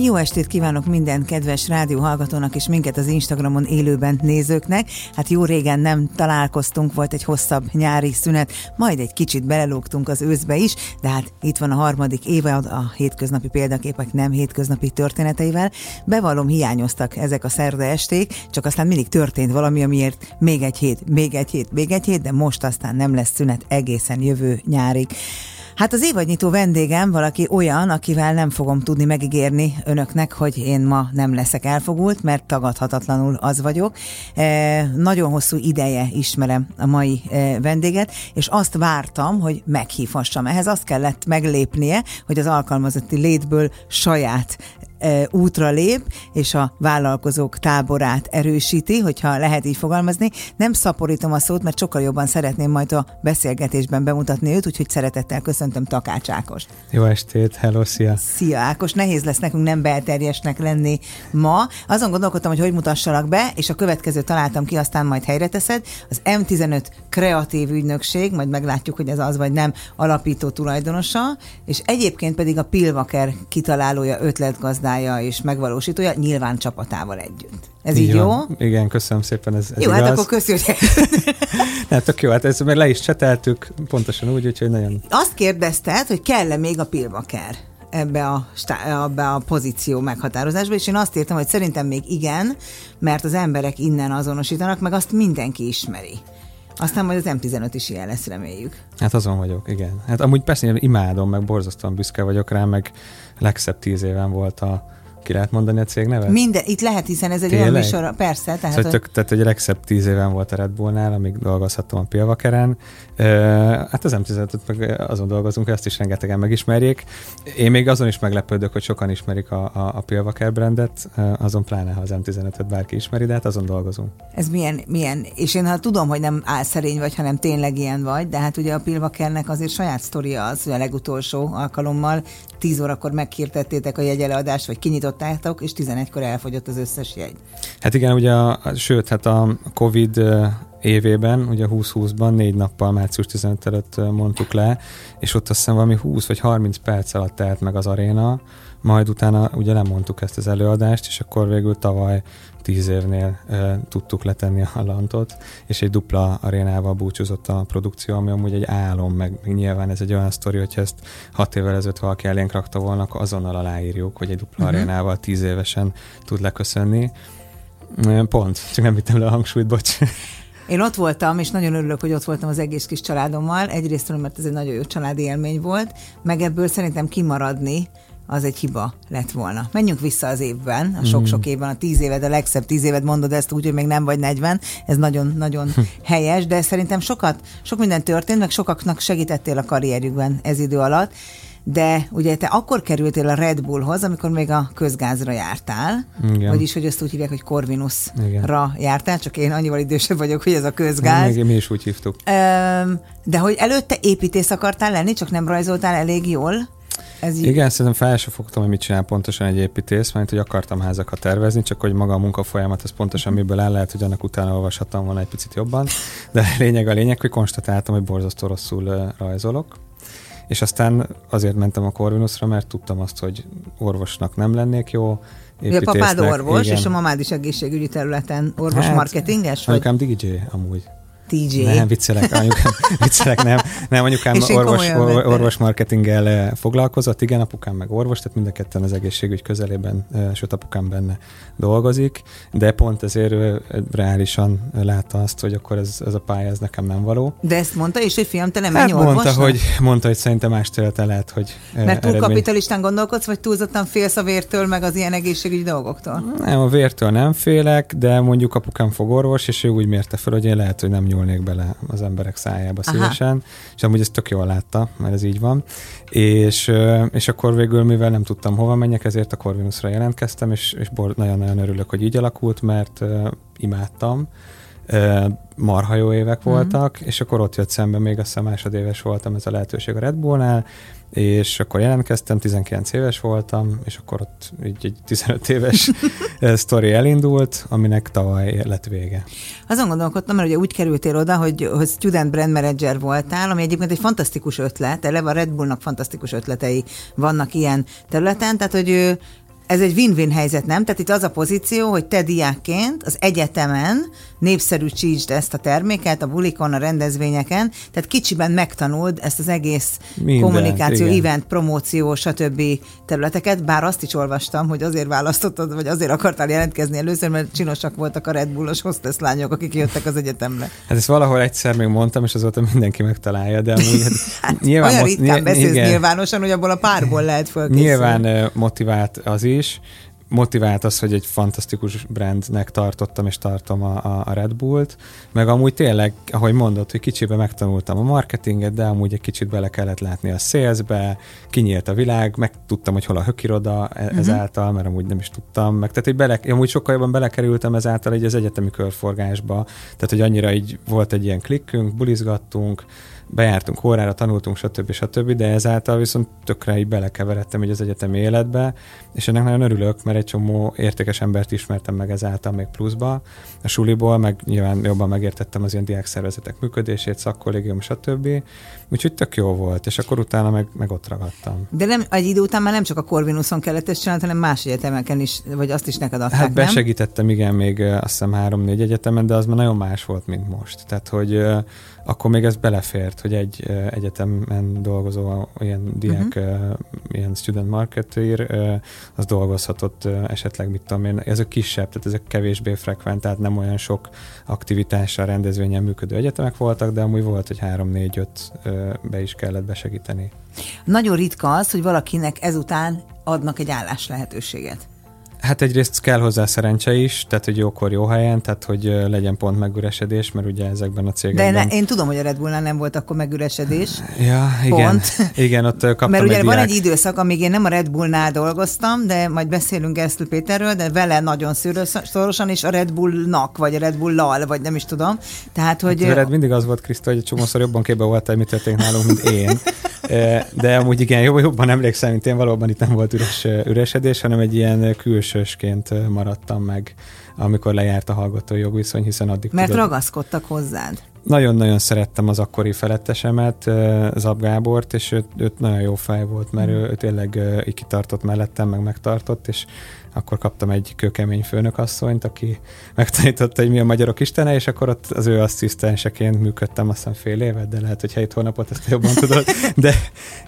Jó estét kívánok minden kedves rádióhallgatónak és minket az Instagramon élőben nézőknek. Hát jó régen nem találkoztunk, volt egy hosszabb nyári szünet, majd egy kicsit belelógtunk az őszbe is, de hát itt van a harmadik éve a hétköznapi példaképek nem hétköznapi történeteivel. Bevallom, hiányoztak ezek a szerda esték, csak aztán mindig történt valami, amiért még egy hét, még egy hét, még egy hét, de most aztán nem lesz szünet egészen jövő nyárig. Hát az évadnyitó vendégem valaki olyan, akivel nem fogom tudni megígérni önöknek, hogy én ma nem leszek elfogult, mert tagadhatatlanul az vagyok. E, nagyon hosszú ideje ismerem a mai e, vendéget, és azt vártam, hogy meghívhassam. Ehhez azt kellett meglépnie, hogy az alkalmazotti létből saját útra lép, és a vállalkozók táborát erősíti, hogyha lehet így fogalmazni. Nem szaporítom a szót, mert sokkal jobban szeretném majd a beszélgetésben bemutatni őt, úgyhogy szeretettel köszöntöm Takács Ákos. Jó estét, hello, szia! Szia Ákos, nehéz lesz nekünk nem belterjesnek lenni ma. Azon gondolkodtam, hogy hogy mutassalak be, és a következő találtam ki, aztán majd helyre teszed. Az M15 kreatív ügynökség, majd meglátjuk, hogy ez az vagy nem, alapító tulajdonosa, és egyébként pedig a Pilvaker kitalálója, ötletgazdá organizálja és megvalósítója, nyilván csapatával együtt. Ez így, így jó? Igen, köszönöm szépen. Ez, ez jó, hát igaz. hát akkor köszi, hogy... hát tök jó, hát ezt meg le is cseteltük, pontosan úgy, úgyhogy nagyon... Azt kérdezted, hogy kell-e még a pilvaker? ebbe a, ebbe a pozíció meghatározásba, és én azt írtam, hogy szerintem még igen, mert az emberek innen azonosítanak, meg azt mindenki ismeri. Aztán majd az M15 is ilyen lesz, reméljük. Hát azon vagyok, igen. Hát amúgy persze én imádom, meg borzasztóan büszke vagyok rá, meg legszebb tíz éven volt a ki lehet mondani a cég nevet? Minden, itt lehet, hiszen ez egy Tényleg? olyan műsor, persze. Tehát, szóval tök, tehát egy legszebb tíz éven volt a Red Bullnál, amíg dolgozhattam a Pilvakeren. Uh, hát az m meg azon dolgozunk, hogy azt is rengetegen megismerjék. Én még azon is meglepődök, hogy sokan ismerik a, a, a Pilvaker brandet, azon pláne, ha az M15-öt bárki ismeri, de hát azon dolgozunk. Ez milyen, milyen, és én ha tudom, hogy nem álszerény vagy, hanem tényleg ilyen vagy, de hát ugye a Pilvakernek azért saját sztoria az, hogy a legutolsó alkalommal 10 órakor megkértettétek a jegyeleadást, vagy kinyitottátok, és 11-kor elfogyott az összes jegy. Hát igen, ugye, a, sőt, hát a Covid évében, ugye 2020-ban négy nappal március 15 előtt mondtuk le, és ott azt hiszem valami 20 vagy 30 perc alatt telt meg az aréna, majd utána ugye nem mondtuk ezt az előadást, és akkor végül tavaly tíz évnél e, tudtuk letenni a lantot, és egy dupla arénával búcsúzott a produkció, ami amúgy egy álom, meg, meg nyilván ez egy olyan sztori, hogyha ezt hat évvel ezelőtt valaki elénk rakta volna, akkor azonnal aláírjuk, hogy egy dupla uh-huh. arénával tíz évesen tud leköszönni. Pont, csak nem vittem le a hangsúlyt, bocs. Én ott voltam, és nagyon örülök, hogy ott voltam az egész kis családommal. Egyrészt, mert ez egy nagyon jó családi élmény volt, meg ebből szerintem kimaradni, az egy hiba lett volna. Menjünk vissza az évben, a sok-sok évben, a tíz éved, a legszebb tíz éved, mondod ezt úgy, hogy még nem vagy 40, ez nagyon-nagyon helyes, de szerintem sokat, sok minden történt, meg sokaknak segítettél a karrierjükben ez idő alatt, de ugye te akkor kerültél a Red Bullhoz, amikor még a közgázra jártál, Igen. vagyis, hogy azt úgy hívják, hogy Corvinusra jártál, csak én annyival idősebb vagyok, hogy ez a közgáz. Még mi is úgy hívtuk. De hogy előtte építész akartál lenni, csak nem rajzoltál elég jól? Ez így... Igen, szerintem fel sem fogtam, hogy mit csinál pontosan egy építész, mert hogy akartam házakat tervezni, csak hogy maga a munkafolyamat, az pontosan miből áll, lehet, hogy annak utána olvashattam volna egy picit jobban. De lényeg a lényeg, hogy konstatáltam, hogy borzasztó rosszul rajzolok. És aztán azért mentem a Corvinusra, mert tudtam azt, hogy orvosnak nem lennék jó, a papád orvos, igen. és a mamád is egészségügyi területen orvos hát, marketinges? Vagy? Anyukám DJ amúgy. DJ. Nem, viccelek, anyukám, viccelek, nem. Nem, anyukám orvos, or, orvos marketinggel eh, foglalkozott, igen, apukám meg orvos, tehát mind a ketten az egészségügy közelében, eh, sőt apukám benne dolgozik, de pont ezért reálisan látta azt, hogy akkor ez, ez a pálya ez nekem nem való. De ezt mondta, és hogy fiam, te nem hát mondta, orvosnak? hogy, mondta, hogy szerintem más területen lehet, hogy eh, Mert túl eredmény... kapitalistán gondolkodsz, vagy túlzottan félsz a vértől, meg az ilyen egészségügyi dolgoktól? Nem, a vértől nem félek, de mondjuk apukám fog orvos, és ő úgy mérte fel, hogy én lehet, hogy nem nyúlnék bele az emberek szájába Aha. szívesen, és amúgy ezt tök jól látta, mert ez így van. És, és akkor végül, mivel nem tudtam hova menjek, ezért a Corvinusra jelentkeztem, és, és nagyon-nagyon örülök, hogy így alakult, mert uh, imádtam, marha jó évek mm. voltak, és akkor ott jött szembe, még azt hiszem másodéves voltam ez a lehetőség a Red Bullnál, és akkor jelentkeztem, 19 éves voltam, és akkor ott így egy 15 éves sztori elindult, aminek tavaly lett vége. Azon gondolkodtam, mert ugye úgy kerültél oda, hogy, hogy student brand manager voltál, ami egyébként egy fantasztikus ötlet, eleve a Red Bullnak fantasztikus ötletei vannak ilyen területen, tehát hogy ez egy win-win helyzet, nem? Tehát itt az a pozíció, hogy te diákként az egyetemen népszerűsítsd ezt a terméket, a bulikon, a rendezvényeken, tehát kicsiben megtanuld ezt az egész Minden, kommunikáció, igen. event, promóció, stb. területeket, bár azt is olvastam, hogy azért választottad, vagy azért akartál jelentkezni először, mert csinosak voltak a Red Bullos hostess lányok, akik jöttek az egyetemre. Hát ezt valahol egyszer még mondtam, és azóta mindenki megtalálja, de amúgy hát, hát nyilván olyan ritkán nyilván, beszélsz igen, nyilvánosan, hogy abból a párból lehet fölkészülni. Nyilván motivált az is, motivált az, hogy egy fantasztikus brandnek tartottam és tartom a, a Red Bullt, meg amúgy tényleg, ahogy mondott, hogy kicsibe megtanultam a marketinget, de amúgy egy kicsit bele kellett látni a salesbe, kinyílt a világ, meg tudtam, hogy hol a hökiroda e- mhm. ezáltal, uh-huh. mert amúgy nem is tudtam, meg tehát, hogy bele, amúgy sokkal jobban belekerültem ezáltal egy az egyetemi körforgásba, tehát, hogy annyira így volt egy ilyen klikkünk, bulizgattunk, bejártunk órára, tanultunk, stb. stb., de ezáltal viszont tökre így belekeveredtem így az egyetemi életbe, és ennek nagyon örülök, mert egy csomó értékes embert ismertem meg ezáltal még pluszba. A suliból, meg nyilván jobban megértettem az ilyen diákszervezetek működését, szakkollégium, stb. Úgyhogy tök jó volt, és akkor utána meg, meg ott ragadtam. De nem, egy idő után már nem csak a Corvinuson kellett ezt csinálni, hanem más egyetemeken is, vagy azt is neked adták, Hát besegítettem, nem? igen, még azt hiszem három-négy egyetemen, de az már nagyon más volt, mint most. Tehát, hogy akkor még ez belefért, hogy egy egyetemen dolgozó ilyen diák, uh-huh. ilyen student marketer, az dolgozhatott esetleg, mit tudom én, ezek kisebb, tehát ezek kevésbé frekventált, nem olyan sok aktivitással, rendezvényen működő egyetemek voltak, de amúgy volt, hogy három, négy, öt be is kellett besegíteni. Nagyon ritka az, hogy valakinek ezután adnak egy állás lehetőséget. Hát egyrészt kell hozzá szerencse is, tehát hogy jókor jó helyen, tehát hogy legyen pont megüresedés, mert ugye ezekben a cégekben... De ne, én tudom, hogy a Red Bullnál nem volt akkor megüresedés. Ja, igen. Pont. Igen, ott kaptam Mert ugye egy van diák... egy időszak, amíg én nem a Red Bullnál dolgoztam, de majd beszélünk Gersztül Péterről, de vele nagyon szorosan, és a Red Bullnak, vagy a Red Bull-lal, vagy nem is tudom. Tehát, hogy... Hát, mindig az volt, Kriszta, hogy egy csomószor jobban képbe voltál, mit történt nálunk, mint én. De amúgy igen, jobban emlékszem, mint én, valóban itt nem volt üres, üresedés, hanem egy ilyen külsősként maradtam meg, amikor lejárt a hallgató jogviszony, hiszen addig Mert tudod, ragaszkodtak hozzád. Nagyon-nagyon szerettem az akkori felettesemet, Zab Gábort, és őt, őt nagyon jó fej volt, mert ő, ő tényleg így kitartott mellettem, meg megtartott, és akkor kaptam egy kőkemény főnökasszonyt, aki megtanította, hogy mi a magyarok istene, és akkor ott az ő asszisztenseként működtem azt hiszem fél évet, de lehet, hogy hét hónapot ezt jobban tudod. De,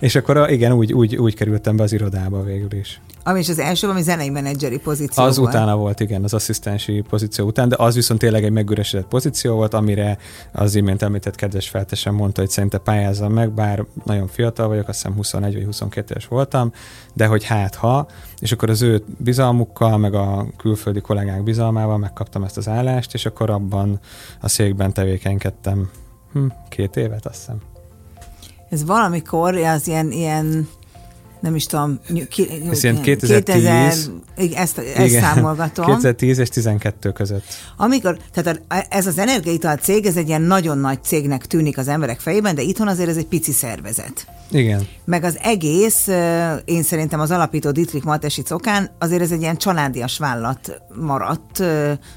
és akkor igen, úgy, úgy, úgy kerültem be az irodába végül is. Ami is az első, ami zenei menedzseri pozíció Az volt. utána volt, igen, az asszisztensi pozíció után, de az viszont tényleg egy megüresedett pozíció volt, amire az imént említett kedves feltesen mondta, hogy szerinte pályázzam meg, bár nagyon fiatal vagyok, azt hiszem 21 vagy 22 es voltam, de hogy hát ha, és akkor az ő bizalmukkal, meg a külföldi kollégák bizalmával megkaptam ezt az állást, és akkor abban a székben tevékenykedtem hm, két évet, azt hiszem. Ez valamikor az ilyen, ilyen nem is tudom, ki, Ez 2010, 2000, ezt, ezt igen, számolgatom. 2010 és 12 között. Amikor, tehát ez az energiaital cég, ez egy ilyen nagyon nagy cégnek tűnik az emberek fejében, de itthon azért ez egy pici szervezet. Igen. Meg az egész, én szerintem az alapító Dietrich Matesi okán azért ez egy ilyen családias vállalat maradt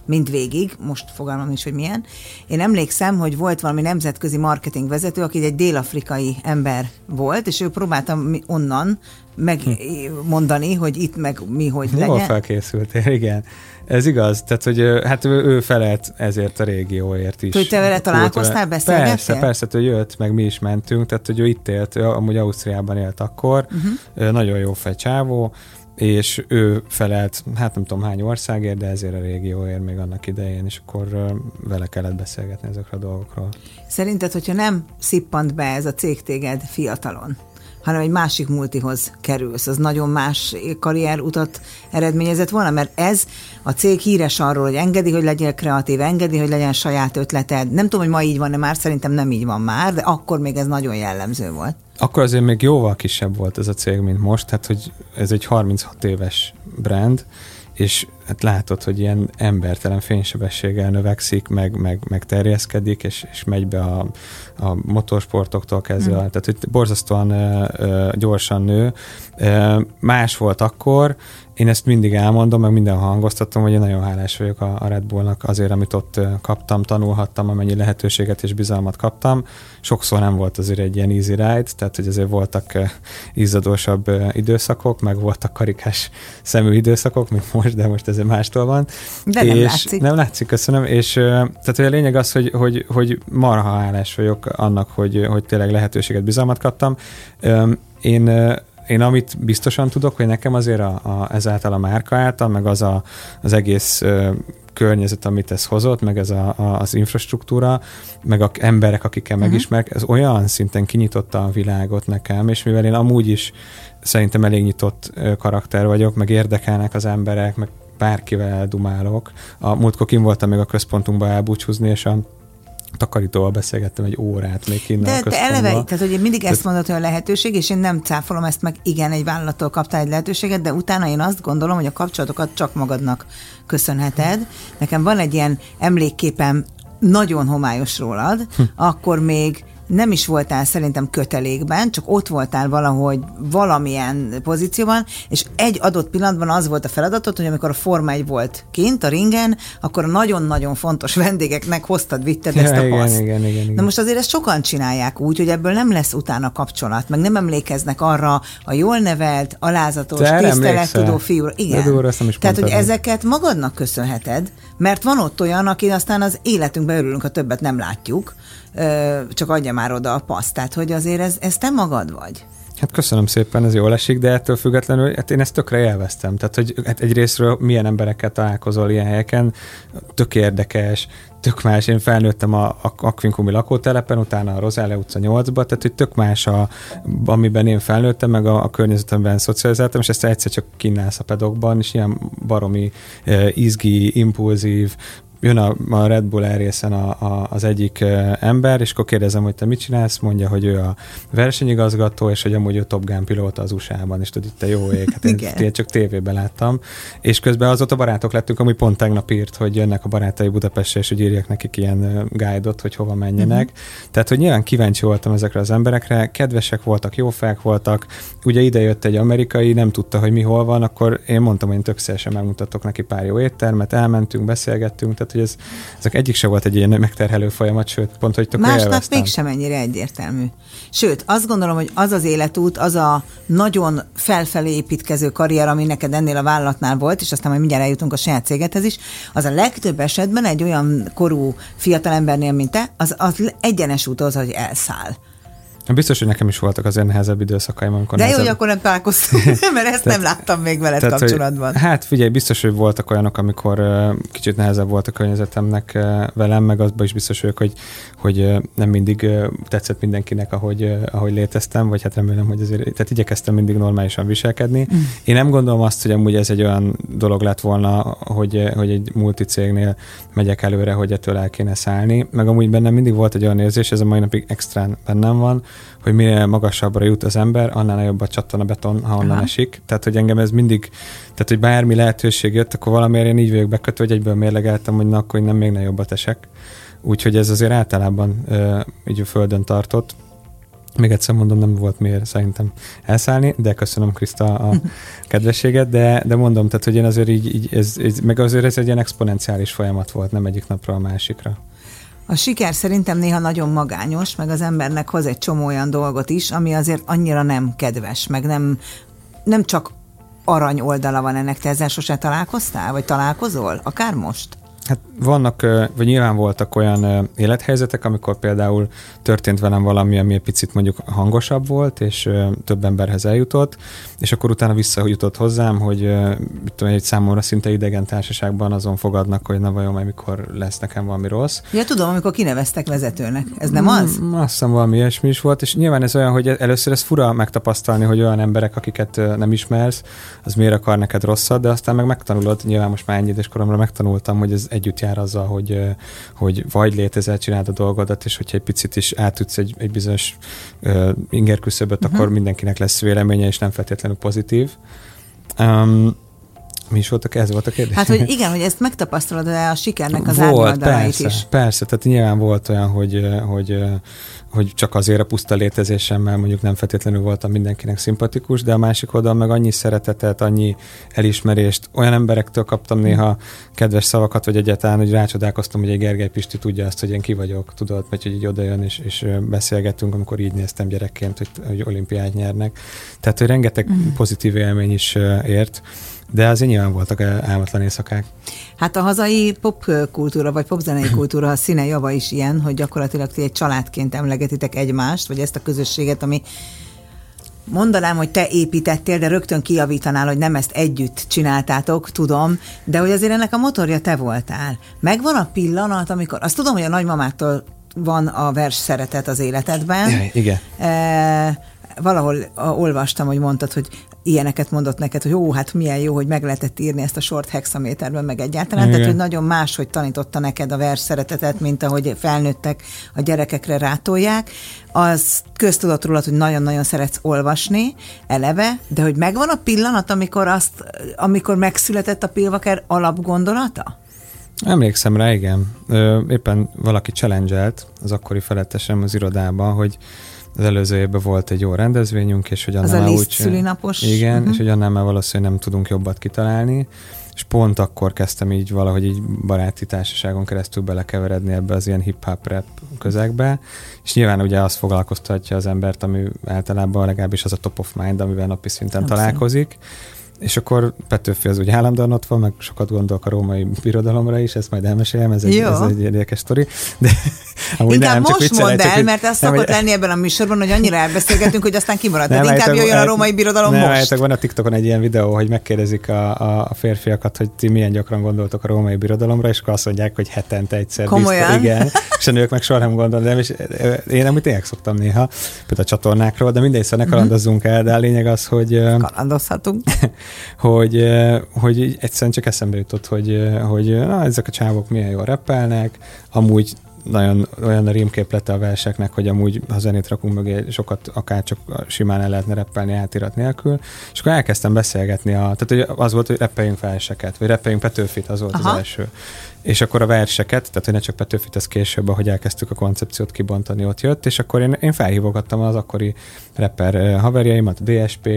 mind végig, most fogalmam is, hogy milyen. Én emlékszem, hogy volt valami nemzetközi marketing vezető, aki egy dél-afrikai ember volt, és ő próbáltam onnan megmondani, hogy itt meg mi, hogy legyen. Jól felkészültél, igen. Ez igaz, tehát hogy hát ő, ő felelt ezért a régióért is. Hogy te vele találkoztál, beszélgettél? Persze, persze, hogy jött, meg mi is mentünk, tehát hogy ő itt élt, ő amúgy Ausztriában élt akkor, uh-huh. nagyon jó fejcsávó, és ő felelt, hát nem tudom hány országért, de ezért a régióért még annak idején, és akkor vele kellett beszélgetni ezekről a dolgokról. Szerinted, hogyha nem szippant be ez a cég téged fiatalon, hanem egy másik multihoz kerülsz. Az nagyon más karrierutat eredményezett volna, mert ez a cég híres arról, hogy engedi, hogy legyél kreatív, engedi, hogy legyen saját ötleted. Nem tudom, hogy ma így van-e már, szerintem nem így van már, de akkor még ez nagyon jellemző volt. Akkor azért még jóval kisebb volt ez a cég, mint most, tehát hogy ez egy 36 éves brand, és hát látod, hogy ilyen embertelen fénysebességgel növekszik, meg, meg, meg terjeszkedik, és, és megy be a, a motorsportoktól kezdve, mm. tehát hogy borzasztóan ö, ö, gyorsan nő. Ö, más volt akkor, én ezt mindig elmondom, meg minden hangoztatom, hogy én nagyon hálás vagyok a, a Red Bullnak azért, amit ott kaptam, tanulhattam, amennyi lehetőséget és bizalmat kaptam. Sokszor nem volt azért egy ilyen easy ride, tehát hogy azért voltak izzadósabb időszakok, meg voltak karikás szemű időszakok, mint most, de most ez mástól van. De és nem látszik. Nem látszik, köszönöm. És tehát hogy a lényeg az, hogy, hogy, hogy marha hálás vagyok annak, hogy, hogy tényleg lehetőséget, bizalmat kaptam. Én én amit biztosan tudok, hogy nekem azért a, a, ezáltal a márka által, meg az a, az egész ö, környezet, amit ez hozott, meg ez a, a, az infrastruktúra, meg a emberek, akikkel uh-huh. megismerek, ez olyan szinten kinyitotta a világot nekem, és mivel én amúgy is szerintem elég nyitott karakter vagyok, meg érdekelnek az emberek, meg bárkivel eldumálok. A múltkor kim voltam még a központunkba elbúcsúzni, és a takarítóval beszélgettem egy órát még innen De, de eleve, tehát hogy mindig ezt mondod, hogy a lehetőség, és én nem cáfolom ezt meg, igen, egy vállalattól kaptál egy lehetőséget, de utána én azt gondolom, hogy a kapcsolatokat csak magadnak köszönheted. Nekem van egy ilyen emlékképem nagyon homályos rólad, hm. akkor még nem is voltál szerintem kötelékben, csak ott voltál valahogy valamilyen pozícióban, és egy adott pillanatban az volt a feladatod, hogy amikor a Forma 1 volt kint a ringen, akkor a nagyon-nagyon fontos vendégeknek hoztad, vitted ja, ezt a igen, paszt. Igen, igen, igen. Na most azért ezt sokan csinálják úgy, hogy ebből nem lesz utána kapcsolat, meg nem emlékeznek arra a jól nevelt, alázatos, tisztelettudó fiú. Igen. De durva, nem is Tehát, hogy ezeket magadnak köszönheted, mert van ott olyan, aki aztán az életünkben örülünk, ha többet nem látjuk, csak adja már oda a paszt. Tehát, hogy azért ez, ez te magad vagy. Hát köszönöm szépen, ez jól esik, de ettől függetlenül hát én ezt tökre élveztem. Tehát, hogy hát egyrésztről milyen emberekkel találkozol ilyen helyeken, tök érdekes, tök más. Én felnőttem a, a Akvinkumi lakótelepen, utána a Rozále utca 8-ba, tehát hogy tök más, a, amiben én felnőttem, meg a, a környezetemben szocializáltam, és ezt egyszer csak kínálsz a pedokban, és ilyen baromi uh, izgi, impulzív, jön a, a Red Bull részen a, a, az egyik ember, és akkor kérdezem, hogy te mit csinálsz, mondja, hogy ő a versenyigazgató, és hogy amúgy ő Top Gun pilóta az USA-ban, és tudod, itt a jó ég, hát én, én csak tévében láttam, és közben azóta barátok lettünk, ami pont tegnap írt, hogy jönnek a barátai Budapestre, és hogy írják nekik ilyen guide-ot, hogy hova menjenek. Uh-huh. Tehát, hogy nyilván kíváncsi voltam ezekre az emberekre, kedvesek voltak, jó fák voltak, ugye ide jött egy amerikai, nem tudta, hogy mi hol van, akkor én mondtam, hogy én tök megmutatok neki pár jó éttermet, elmentünk, beszélgettünk, tehát hogy ez, ezek egyik se volt egy ilyen megterhelő folyamat, sőt, pont, hogy tök Másnak mégsem ennyire egyértelmű. Sőt, azt gondolom, hogy az az életút, az a nagyon felfelé építkező karrier, ami neked ennél a vállalatnál volt, és aztán majd mindjárt eljutunk a saját cégedhez is, az a legtöbb esetben egy olyan korú fiatalembernél, mint te, az, az egyenes út az, hogy elszáll. Biztos, hogy nekem is voltak azért nehezebb időszakaim, amikor... De nehezebb... jó, hogy akkor nem találkoztunk, mert ezt nem láttam még veled tehát, kapcsolatban. Hogy, hát figyelj, biztos, hogy voltak olyanok, amikor uh, kicsit nehezebb volt a környezetemnek uh, velem, meg azban is biztos vagyok, hogy, hogy uh, nem mindig tetszett mindenkinek, ahogy, ahogy léteztem, vagy hát remélem, hogy azért, tehát igyekeztem mindig normálisan viselkedni. Mm. Én nem gondolom azt, hogy amúgy ez egy olyan dolog lett volna, hogy, hogy egy multicégnél megyek előre, hogy ettől el kéne szállni, meg amúgy bennem mindig volt egy olyan érzés, ez a mai napig extrán bennem van, hogy minél magasabbra jut az ember, annál nagyobb a csattan a beton, ha onnan Aha. esik. Tehát, hogy engem ez mindig, tehát, hogy bármi lehetőség jött, akkor valamiért én így vagyok bekötve, hogy egyből mérlegeltem, hogy na, akkor nem még nagyobbat esek. Úgyhogy ez azért általában uh, így a földön tartott. Még egyszer mondom, nem volt miért szerintem elszállni, de köszönöm Kriszta a kedvességet, de, de mondom, tehát hogy én azért így, így ez, ez, meg azért ez egy ilyen exponenciális folyamat volt, nem egyik napról a másikra. A siker szerintem néha nagyon magányos, meg az embernek hoz egy csomó olyan dolgot is, ami azért annyira nem kedves, meg nem, nem csak arany oldala van ennek. Te ezzel sose találkoztál, vagy találkozol? Akár most? Hát vannak, vagy nyilván voltak olyan élethelyzetek, amikor például történt velem valami, ami egy picit mondjuk hangosabb volt, és több emberhez eljutott, és akkor utána visszajutott hozzám, hogy tudom, egy számomra szinte idegen társaságban azon fogadnak, hogy na vajon majd mikor lesz nekem valami rossz. Ja, tudom, amikor kineveztek vezetőnek. Ez nem az? Mm, azt hiszem valami ilyesmi is volt, és nyilván ez olyan, hogy először ez fura megtapasztalni, hogy olyan emberek, akiket nem ismersz, az miért akar neked rosszat, de aztán meg megtanulod, nyilván most már ennyi idős koromra megtanultam, hogy ez együtt jár azzal, hogy, hogy vagy létezel, csináld a dolgodat, és hogyha egy picit is átütsz egy, egy bizonyos uh, ingerküszöböt, uh-huh. akkor mindenkinek lesz véleménye, és nem feltétlenül pozitív. Um, Mi is voltak, ez volt a kérdés? Hát, hogy igen, hogy ezt megtapasztalod a sikernek az volt, persze, is. Persze, tehát nyilván volt olyan, hogy, hogy hogy csak azért a puszta létezésemmel mondjuk nem feltétlenül voltam mindenkinek szimpatikus, de a másik oldalon meg annyi szeretetet, annyi elismerést, olyan emberektől kaptam néha kedves szavakat, vagy egyáltalán, hogy rácsodálkoztam, hogy egy Gergely Pisti tudja azt, hogy én ki vagyok, tudod, vagy hogy így oda jön és, és beszélgettünk, amikor így néztem gyerekként, hogy, hogy olimpiát nyernek. Tehát, hogy rengeteg mm. pozitív élmény is ért. De azért nyilván voltak álmatlan éjszakák. Hát a hazai popkultúra, vagy popzenei kultúra a színe java is ilyen, hogy gyakorlatilag ti egy családként emlegetitek egymást, vagy ezt a közösséget, ami mondanám, hogy te építettél, de rögtön kiavítanál, hogy nem ezt együtt csináltátok, tudom, de hogy azért ennek a motorja te voltál. Megvan a pillanat, amikor, azt tudom, hogy a nagymamától van a vers szeretet az életedben. Igen. E, valahol olvastam, hogy mondtad, hogy ilyeneket mondott neked, hogy jó, hát milyen jó, hogy meg lehetett írni ezt a sort hexaméterben, meg egyáltalán. Igen. Tehát, hogy nagyon más, hogy tanította neked a vers szeretetet, mint ahogy felnőttek a gyerekekre rátolják. Az köztudat rólad, hogy nagyon-nagyon szeretsz olvasni eleve, de hogy megvan a pillanat, amikor, azt, amikor megszületett a Pilvaker alapgondolata? Emlékszem rá, igen. Éppen valaki challenge az akkori felettesem az irodában, hogy az előző évben volt egy jó rendezvényünk, és hogy annál az a úgy, szülinapos. Igen, uh-huh. és hogy annál már valószínűleg nem tudunk jobbat kitalálni, és pont akkor kezdtem így valahogy így baráti társaságon keresztül belekeveredni ebbe az ilyen hip-hop rap közegbe, és nyilván ugye azt foglalkoztatja az embert, ami általában legalábbis az a top of mind, amivel napi szinten Abszolút. találkozik, és akkor Petőfi az úgy állandóan ott van, meg sokat gondolok a római birodalomra is, ezt majd elmesélem, ez egy, ez egy érdekes sztori. De amúgy Inkább nem, most csak mondd el, mert az szokott lenni ebben a műsorban, hogy annyira elbeszélgetünk, hogy aztán kimarad. Nem, inkább jöjjön a római birodalom nem, most. van a TikTokon egy ilyen videó, hogy megkérdezik a, a, férfiakat, hogy ti milyen gyakran gondoltok a római birodalomra, és akkor azt mondják, hogy hetente egyszer. Komolyan? Biztos, igen. És a nők meg soha nem gondolnak, és én nem tényleg szoktam néha, például a csatornákról, de mindegy, szóval ne mhm. kalandozzunk el, de a lényeg az, hogy... Kalandozhatunk. hogy, hogy egyszerűen csak eszembe jutott, hogy, hogy na, ezek a csávok milyen jól reppelnek, amúgy nagyon olyan a rímképlete a verseknek, hogy amúgy, ha zenét rakunk mögé, sokat akár csak simán el lehetne reppelni átirat nélkül. És akkor elkezdtem beszélgetni, a, tehát hogy az volt, hogy reppeljünk verseket, vagy reppeljünk Petőfit, az volt Aha. az első. És akkor a verseket, tehát hogy ne csak Petőfit, az később, ahogy elkezdtük a koncepciót kibontani, ott jött, és akkor én, én felhívogattam az akkori rapper haverjaimat, a DSP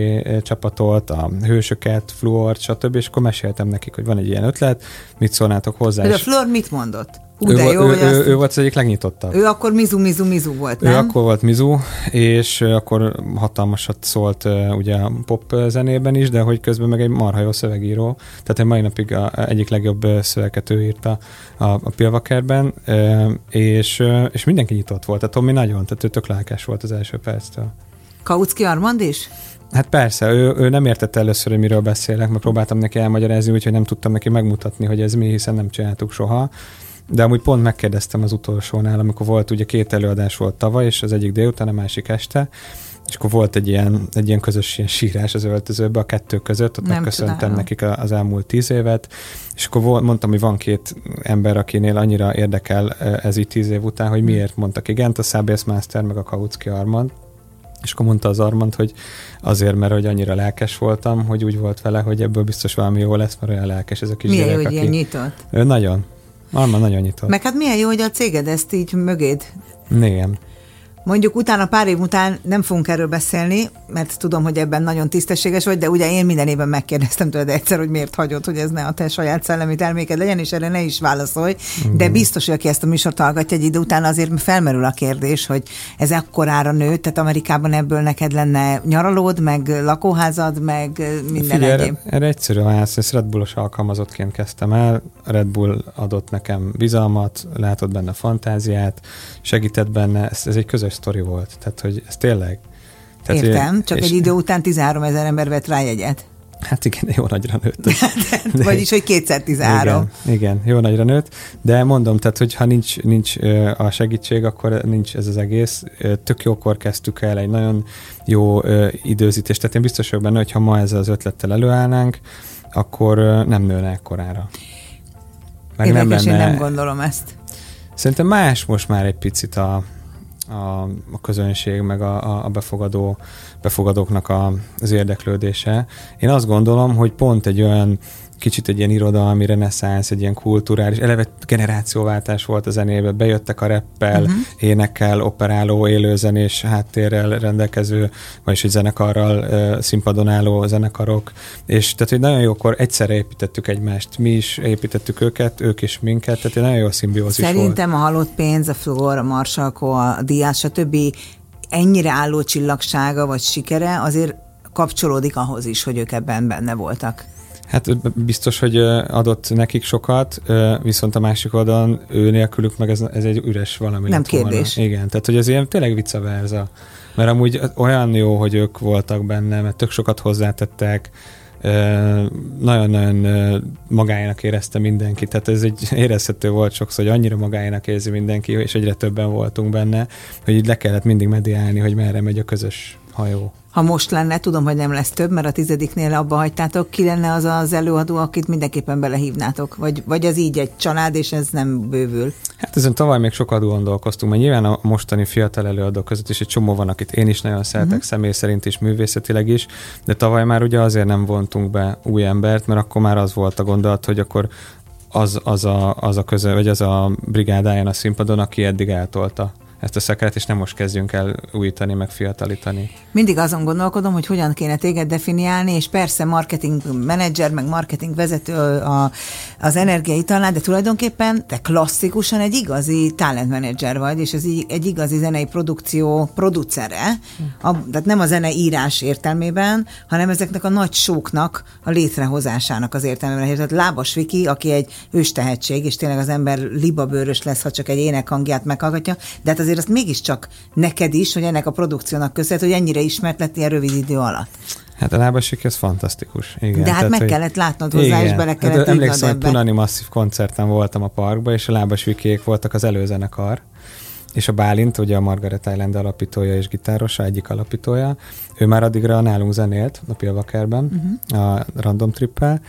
csapatot, a hősöket, Fluort, stb. És akkor meséltem nekik, hogy van egy ilyen ötlet, mit szólnátok hozzá. De a Fluor mit mondott? Hú, de ő, jó, ő, ő, azt... ő volt az egyik legnyitottabb. Ő akkor Mizu, Mizu, Mizu volt, nem? Ő akkor volt Mizu, és akkor hatalmasat szólt ugye pop zenében is, de hogy közben meg egy marha jó szövegíró. Tehát egy mai napig a, egyik legjobb szöveget ő írta a, a Pilvakerben, és, és mindenki nyitott volt. Tehát Tomi nagyon, tehát ő tök lelkes volt az első perctől. Kautsky Armand is? Hát persze, ő, ő nem értette először, hogy miről beszélek, mert próbáltam neki elmagyarázni, úgyhogy nem tudtam neki megmutatni, hogy ez mi, hiszen nem csináltuk soha. De amúgy pont megkérdeztem az utolsónál, amikor volt, ugye két előadás volt tavaly, és az egyik délután, a másik este, és akkor volt egy ilyen, egy ilyen közös ilyen sírás az öltözőbe a kettő között, ott Nem megköszöntem tudom. nekik az elmúlt tíz évet, és akkor volt, mondtam, hogy van két ember, akinél annyira érdekel ez így tíz év után, hogy miért mondtak igent, a Szabész Master meg a Kautsky Armand, és akkor mondta az Armand, hogy azért, mert hogy annyira lelkes voltam, hogy úgy volt vele, hogy ebből biztos valami jó lesz, mert olyan lelkes ez a kis Milyen gyerek, hogy aki... ilyen nyitott. Ő nagyon. Alma nagyon nyitott. Meg hát milyen jó, hogy a céged ezt így mögéd Igen. Mondjuk utána, pár év után nem fogunk erről beszélni, mert tudom, hogy ebben nagyon tisztességes vagy, de ugye én minden évben megkérdeztem tőled egyszer, hogy miért hagyod, hogy ez ne a te saját szellemi terméked legyen, és erre ne is válaszolj. De biztos, hogy aki ezt a műsort hallgatja egy idő után, azért felmerül a kérdés, hogy ez akkorára nőtt, tehát Amerikában ebből neked lenne nyaralód, meg lakóházad, meg minden Figyelj, egyéb. Erre, erre egyszerű válasz, ezt Red Bullos alkalmazottként kezdtem el, Red Bull adott nekem bizalmat, látott benne fantáziát, segített benne, ez, ez egy közös sztori volt. Tehát, hogy ez tényleg... Tehát, Értem, hogy, csak egy idő után 13 ezer ember vett rá jegyet. Hát igen, jó nagyra nőtt. de, Vagyis, hogy kétszer 13. Igen, igen, jó nagyra nőtt, de mondom, tehát, hogy ha nincs, nincs a segítség, akkor nincs ez az egész. Tök jókor kezdtük el, egy nagyon jó időzítés, tehát én biztos vagyok benne, hogy ha ma ezzel az ötlettel előállnánk, akkor nem nőne ekkorára. Meg Érdekes, nem lenne... én nem gondolom ezt. Szerintem más most már egy picit a, a, a közönség, meg a, a befogadó, befogadóknak a, az érdeklődése. Én azt gondolom, hogy pont egy olyan kicsit egy ilyen irodalmi reneszánsz, egy ilyen kulturális, eleve generációváltás volt a zenében, bejöttek a reppel, uh-huh. énekkel, operáló, élőzenés háttérrel rendelkező, vagyis egy zenekarral, színpadon álló zenekarok, és tehát, hogy nagyon jókor egyszerre építettük egymást, mi is építettük őket, ők is minket, tehát egy nagyon jó szimbiózis Szerintem volt. a halott pénz, a Flor, a Marsalko, a Diás, stb. ennyire álló csillagsága vagy sikere azért kapcsolódik ahhoz is, hogy ők ebben benne voltak. Hát biztos, hogy adott nekik sokat, viszont a másik oldalon ő nélkülük meg ez, ez egy üres valami. Nem kérdés. Volna. Igen, tehát hogy ez ilyen tényleg vice versa. Mert amúgy olyan jó, hogy ők voltak benne, mert tök sokat hozzátettek, nagyon-nagyon magájának érezte mindenki, tehát ez egy érezhető volt sokszor, hogy annyira magájának érzi mindenki, és egyre többen voltunk benne, hogy így le kellett mindig mediálni, hogy merre megy a közös hajó ha most lenne, tudom, hogy nem lesz több, mert a tizediknél abba hagytátok, ki lenne az az előadó, akit mindenképpen belehívnátok? Vagy, vagy ez így egy család, és ez nem bővül? Hát ezen tavaly még sokat gondolkoztunk, mert nyilván a mostani fiatal előadók között is egy csomó van, akit én is nagyon szeretek, uh-huh. személy szerint is, művészetileg is, de tavaly már ugye azért nem vontunk be új embert, mert akkor már az volt a gondolat, hogy akkor az, az, a, az a közel, vagy az a brigádáján a színpadon, aki eddig eltolta ezt a szekeret, és nem most kezdjünk el újítani, meg fiatalítani. Mindig azon gondolkodom, hogy hogyan kéne téged definiálni, és persze marketing menedzser, meg marketing vezető a, az energiaitalnál, de tulajdonképpen te klasszikusan egy igazi talent menedzser vagy, és ez egy igazi zenei produkció producere, a, tehát nem a zene írás értelmében, hanem ezeknek a nagy sóknak a létrehozásának az értelmében. Tehát Lábas Viki, aki egy őstehetség, és tényleg az ember libabőrös lesz, ha csak egy énekhangját meghallgatja, de hát az azért azt mégiscsak neked is, hogy ennek a produkciónak köszönhet, hogy ennyire ismert lett ilyen rövid idő alatt. Hát a lábasik, ez fantasztikus. Igen. De hát Tehát, meg hogy... kellett látnod hozzá, igen. és bele kellett hát, Emlékszem, hogy Punani masszív koncerten voltam a parkban, és a lábasvikék voltak az előzenekar, és a Bálint, ugye a Margaret Island alapítója és gitárosa, egyik alapítója, ő már addigra nálunk zenélt a Pilvakerben, uh-huh. a Random Trippel,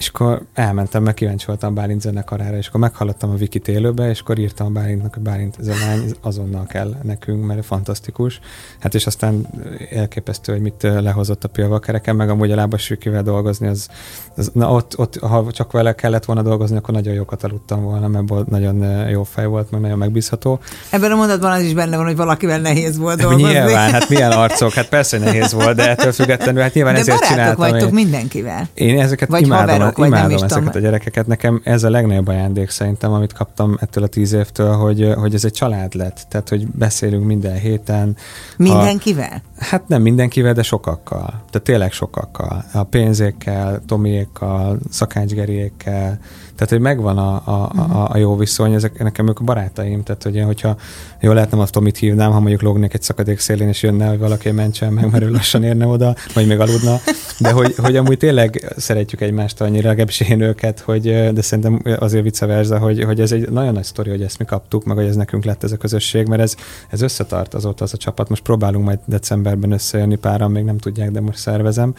és akkor elmentem, meg kíváncsi voltam Bálint zenekarára, és akkor meghallottam a Vikit élőbe, és akkor írtam a Bálintnak, hogy Bálint ez a lány azonnal kell nekünk, mert fantasztikus. Hát és aztán elképesztő, hogy mit lehozott a pilvakereken, meg amúgy a lábasükivel dolgozni, az, az, na ott, ott, ha csak vele kellett volna dolgozni, akkor nagyon jókat aludtam volna, mert nagyon jó fej volt, meg nagyon megbízható. Ebben a mondatban az is benne van, hogy valakivel nehéz volt dolgozni. Nyilván, hát milyen arcok, hát persze nehéz volt, de ettől függetlenül, hát nyilván de ezért csináltam. vagytok én. mindenkivel. Én ezeket Vagy imádom, vagy imádom nem is ezeket tudom. a gyerekeket. Nekem ez a legnagyobb ajándék szerintem, amit kaptam ettől a tíz évtől, hogy, hogy ez egy család lett. Tehát, hogy beszélünk minden héten. Mindenkivel? Ha, hát nem mindenkivel, de sokakkal. Tehát tényleg sokakkal. A pénzékkel, Tomiékkal, Szakácsgeriékkel, tehát, hogy megvan a, a, a, a jó viszony, ezek nekem ők a barátaim, tehát, hogy hogyha jól lehet, nem azt amit hívnám, ha mondjuk lógnék egy szakadék szélén, és jönne, hogy valaki mentsen meg, mert ő lassan érne oda, vagy még aludna, de hogy, hogy amúgy tényleg szeretjük egymást annyira, legalábbis én őket, hogy, de szerintem azért vice versa, hogy, hogy ez egy nagyon nagy sztori, hogy ezt mi kaptuk, meg hogy ez nekünk lett ez a közösség, mert ez, ez összetart azóta az a csapat. Most próbálunk majd decemberben összejönni páran, még nem tudják, de most szervezem.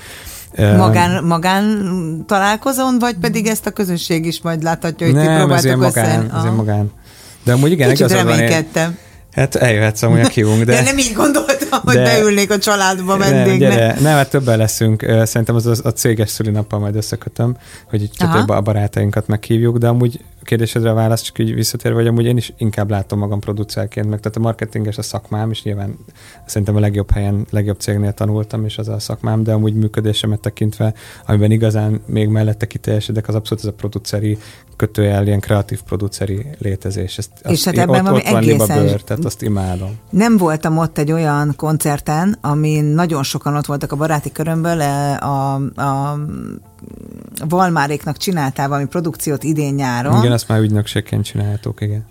Magán, magán találkozón, vagy pedig ezt a közösség is majd láthatja, hogy nem, ti próbáltok magán, össze? Ez magán. De amúgy igen, Kicsit reménykedtem. Én, Hát eljöhetsz amúgy a kiunk, de... de nem így gondoltam, hogy de, beülnék a családba vendégnek. Nem, nem, hát többen leszünk. Szerintem az, az a céges szülinappal majd összekötöm, hogy így több a barátainkat meghívjuk, de amúgy kérdésedre a válasz csak így visszatérve, hogy amúgy én is inkább látom magam producerként, meg tehát a marketinges a szakmám, és nyilván szerintem a legjobb helyen, legjobb cégnél tanultam, és az a szakmám, de amúgy működésemet tekintve, amiben igazán még mellette kiteljesedek, az abszolút ez a produceri kötőjel, ilyen kreatív produceri létezés. Ezt, és azt, hát ebben ott, ott van egészen... bőr, tehát azt imádom. Nem voltam ott egy olyan koncerten, amin nagyon sokan ott voltak a baráti körömből, eh, a, a Valmáréknak csináltál valami produkciót idén-nyáron. Igen, azt már ügynökségként csinálhatók, igen.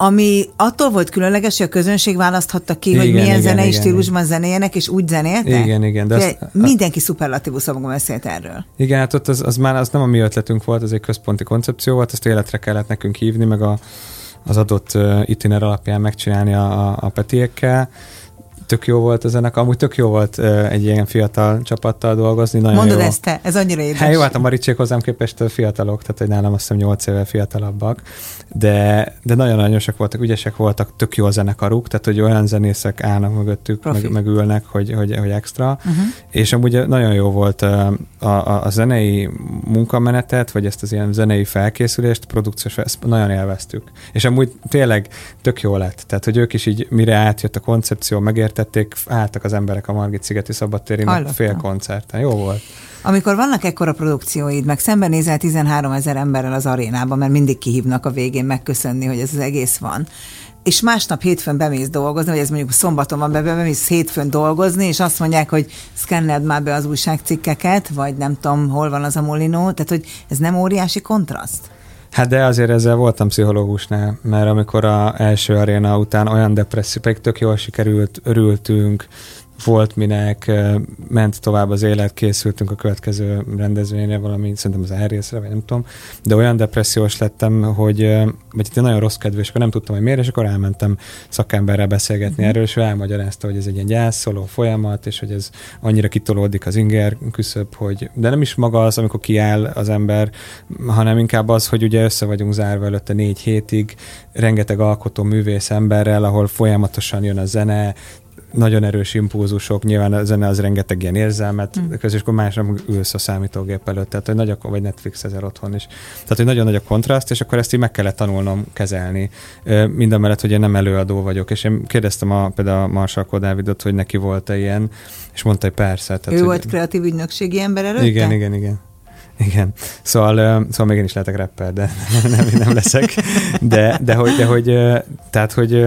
Ami attól volt különleges, hogy a közönség választhatta ki, igen, hogy milyen igen, zenei igen, stílusban igen. zenéljenek, és úgy zenéltek? Igen, igen. De azt, mindenki szuperlatívus szavakban beszélt erről. Igen, hát ott az, az már az nem a mi ötletünk volt, az egy központi koncepció volt, azt életre kellett nekünk hívni, meg a, az adott itiner alapján megcsinálni a, a, a petiekkel tök jó volt a zenekar, amúgy tök jó volt egy ilyen fiatal csapattal dolgozni. Nagyon Mondod jó. ezt te, ez annyira édes. Hát jó, hát a Maricsék hozzám képest fiatalok, tehát hogy nálam azt hiszem 8 éve fiatalabbak. De, de nagyon aranyosak voltak, ügyesek voltak, tök jó a zenekaruk, tehát hogy olyan zenészek állnak mögöttük, meg, meg, ülnek, hogy, hogy, hogy extra, uh-huh. és amúgy nagyon jó volt a, a, a zenei munkamenetet, vagy ezt az ilyen zenei felkészülést, produkciós, ezt nagyon élveztük. És amúgy tényleg tök jó lett, tehát hogy ők is így mire átjött a koncepció, megértették, álltak az emberek a Margit szigeti szabadtéri fél koncerten. Jó volt. Amikor vannak ekkora produkcióid, meg szembenézel 13 ezer emberrel az arénában, mert mindig kihívnak a végén megköszönni, hogy ez az egész van, és másnap hétfőn bemész dolgozni, vagy ez mondjuk szombaton van be, bemész hétfőn dolgozni, és azt mondják, hogy szkenneld már be az újságcikkeket, vagy nem tudom, hol van az a molinó, tehát hogy ez nem óriási kontraszt? Hát de azért ezzel voltam pszichológusnál, mert amikor a első aréna után olyan depresszió, pedig tök jól sikerült, örültünk, volt minek, ment tovább az élet, készültünk a következő rendezvényre, valami, szerintem az elrészre, vagy nem tudom, de olyan depressziós lettem, hogy vagy itt nagyon rossz kedvű, és akkor nem tudtam, hogy miért, és akkor elmentem szakemberrel beszélgetni uh-huh. erről, és ő elmagyarázta, hogy ez egy ilyen gyászoló folyamat, és hogy ez annyira kitolódik az inger küszöb, hogy de nem is maga az, amikor kiáll az ember, hanem inkább az, hogy ugye össze vagyunk zárva előtte négy hétig, rengeteg alkotó művész emberrel, ahol folyamatosan jön a zene, nagyon erős impulzusok, nyilván a zene az rengeteg ilyen érzelmet, mm. közös, akkor másnap ülsz a számítógép előtt, tehát hogy nagy a, vagy Netflix ezer otthon is. Tehát, hogy nagyon nagy a kontraszt, és akkor ezt így meg kellett tanulnom kezelni. Minden mellett, hogy én nem előadó vagyok, és én kérdeztem a, például a Marsalko Dávidot, hogy neki volt-e ilyen, és mondta, hogy persze. Tehát, ő hogy... volt kreatív ügynökségi ember előtte? Igen, igen, igen. Igen. Szóval, szóval még én is lehetek rapper, de nem, nem leszek. De, de, hogy, de hogy, tehát, hogy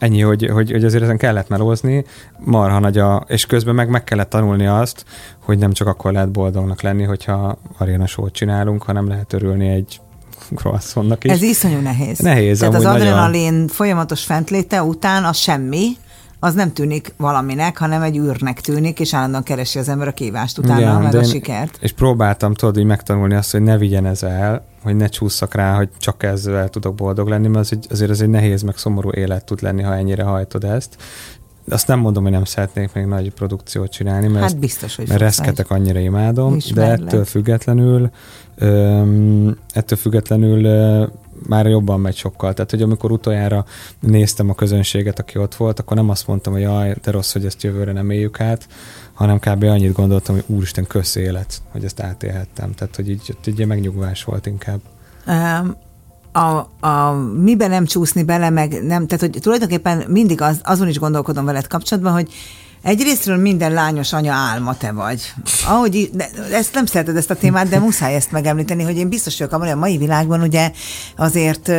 ennyi, hogy, hogy, hogy azért ezen kellett melózni, marha nagy a, és közben meg meg kellett tanulni azt, hogy nem csak akkor lehet boldognak lenni, hogyha aréna sót csinálunk, hanem lehet örülni egy croissantnak is. Ez iszonyú nehéz. Nehéz. Tehát az adrenalin nagyon... folyamatos fentléte után az semmi, az nem tűnik valaminek, hanem egy űrnek tűnik, és állandóan keresi az ember a kívást utána, Igen, meg a sikert. És próbáltam, tudod, így megtanulni azt, hogy ne vigyen ez el, hogy ne csúszak rá, hogy csak ezzel tudok boldog lenni, mert az egy, azért ez egy nehéz, meg szomorú élet tud lenni, ha ennyire hajtod ezt. Azt nem mondom, hogy nem szeretnék még nagy produkciót csinálni, mert, hát biztos, hogy mert reszketek annyira imádom, Ismerlek. de ettől függetlenül öm, ettől függetlenül már jobban megy sokkal. Tehát, hogy amikor utoljára néztem a közönséget, aki ott volt, akkor nem azt mondtam, hogy jaj, de rossz, hogy ezt jövőre nem éljük át, hanem kb. annyit gondoltam, hogy úristen, kösz élet, hogy ezt átélhettem. Tehát, hogy így, így megnyugvás volt inkább. Um, a, a miben nem csúszni bele, meg nem, tehát hogy tulajdonképpen mindig az, azon is gondolkodom veled kapcsolatban, hogy Egyrésztről minden lányos anya álma te vagy. Ahogy, de ezt nem szereted ezt a témát, de muszáj ezt megemlíteni, hogy én biztos vagyok abban, hogy a mai világban ugye azért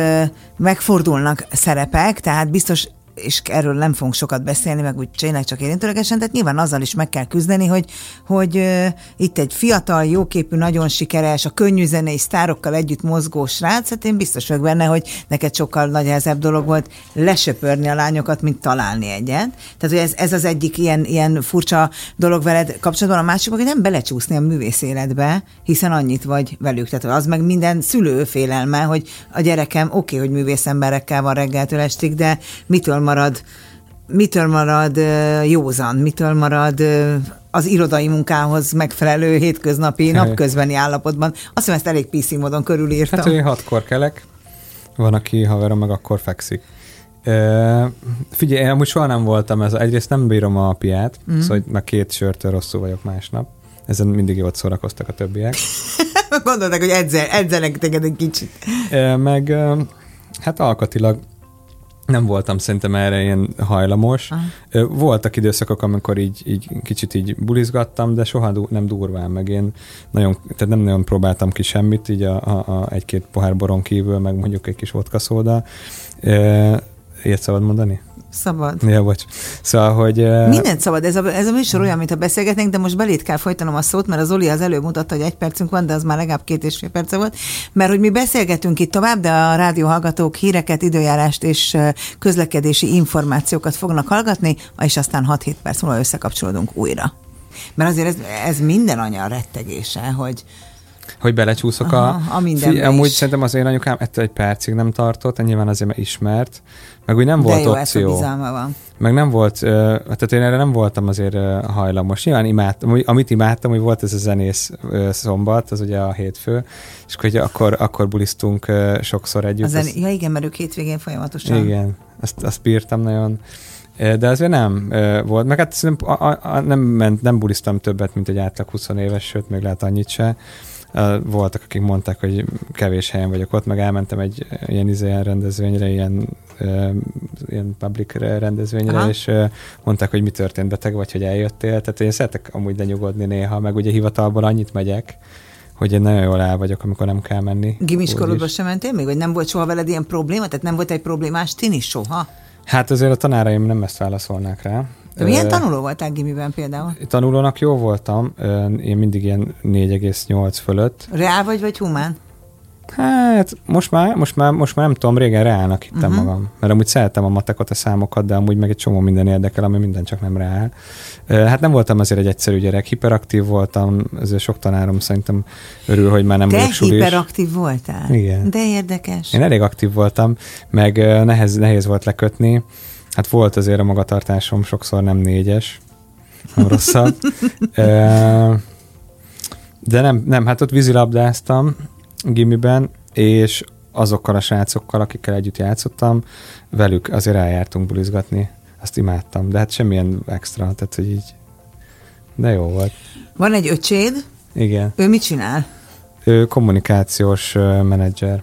megfordulnak szerepek, tehát biztos és erről nem fogunk sokat beszélni, meg úgy tényleg csak érintőlegesen, tehát nyilván azzal is meg kell küzdeni, hogy, hogy uh, itt egy fiatal, jóképű, nagyon sikeres, a könnyű zenei sztárokkal együtt mozgó srác, hát én biztos vagyok benne, hogy neked sokkal nehezebb dolog volt lesöpörni a lányokat, mint találni egyet. Tehát, hogy ez, ez az egyik ilyen, ilyen furcsa dolog veled kapcsolatban, a másik, hogy nem belecsúszni a művész életbe, hiszen annyit vagy velük. Tehát az meg minden szülő félelme, hogy a gyerekem oké, okay, hogy művész emberekkel van reggeltől estig, de mitől marad, mitől marad józan, mitől marad az irodai munkához megfelelő hétköznapi, napközbeni állapotban. Azt hiszem, ezt elég PC módon körülírtam. Hát, hogy hatkor kelek, van, aki haverom meg akkor fekszik. Uh, figyelj, én amúgy soha nem voltam ez. Egyrészt nem bírom a piát, mm. szóval meg két sörtől rosszul vagyok másnap. Ezen mindig jól szórakoztak a többiek. Gondolták, hogy edzel, edzenek téged egy kicsit. Uh, meg hát alkatilag nem voltam szerintem erre ilyen hajlamos. Aha. Voltak időszakok, amikor így, így kicsit így bulizgattam, de soha du- nem durván, meg én nagyon, tehát nem nagyon próbáltam ki semmit, így a, a, a egy-két pohár boron kívül, meg mondjuk egy kis vodka szóda. Ilyet szabad mondani? Szabad. Ja, bocs. Szóval, hogy... Mindent szabad. Ez a, ez a műsor olyan, mint a beszélgetnénk, de most belét kell folytanom a szót, mert az Oli az előbb mutatta, hogy egy percünk van, de az már legalább két és fél perce volt. Mert hogy mi beszélgetünk itt tovább, de a rádióhallgatók híreket, időjárást és közlekedési információkat fognak hallgatni, és aztán 6-7 perc múlva összekapcsolódunk újra. Mert azért ez, ez minden anya rettegése, hogy Hogy belecsúszok Aha, a... a mindenbe Fi, amúgy is. szerintem az én anyukám ettől egy percig nem tartott, nyilván azért mert ismert, meg úgy nem De volt jó, opció. van. Meg nem volt, tehát én erre nem voltam azért hajlamos. Nyilván imádtam, amit imádtam, hogy volt ez a zenész szombat, az ugye a hétfő, és ugye akkor, akkor bulisztunk sokszor együtt. A zen... Ja igen, mert ők hétvégén folyamatosan. igen, azt, azt bírtam nagyon. De azért nem volt, meg hát a, nem, ment, nem bulisztam többet, mint egy átlag 20 éves, sőt, még lehet annyit se. Voltak, akik mondták, hogy kevés helyen vagyok ott, meg elmentem egy ilyen izéen rendezvényre, ilyen, ilyen public rendezvényre, Aha. és mondták, hogy mi történt, beteg vagy, hogy eljöttél. Tehát én szeretek amúgy lenyugodni néha, meg ugye hivatalból annyit megyek, hogy én nagyon jól el vagyok, amikor nem kell menni. Gimis Úgyis. korodban sem mentél még? Vagy nem volt soha veled ilyen probléma? Tehát nem volt egy problémás tini soha? Hát azért a tanáraim nem ezt válaszolnák rá. De milyen tanuló voltál gimiben például? Tanulónak jó voltam, én mindig ilyen 4,8 fölött. Reál vagy, vagy humán? Hát most már, most már, most már nem tudom, régen reálnak hittem uh-huh. magam. Mert amúgy szeretem a matekot, a számokat, de amúgy meg egy csomó minden érdekel, ami minden csak nem reál. Hát nem voltam azért egy egyszerű gyerek, hiperaktív voltam, ezért sok tanárom szerintem örül, hogy már nem Te vagyok sulis. hiperaktív voltál? Igen. De érdekes. Én elég aktív voltam, meg nehez, nehéz volt lekötni. Hát volt azért a magatartásom sokszor nem négyes, nem rosszabb. De nem, nem, hát ott vízilabdáztam gimiben, és azokkal a srácokkal, akikkel együtt játszottam, velük azért eljártunk bulizgatni. Azt imádtam, de hát semmilyen extra, tehát hogy így de jó volt. Van egy öcséd, Igen. ő mit csinál? Ő kommunikációs menedzser,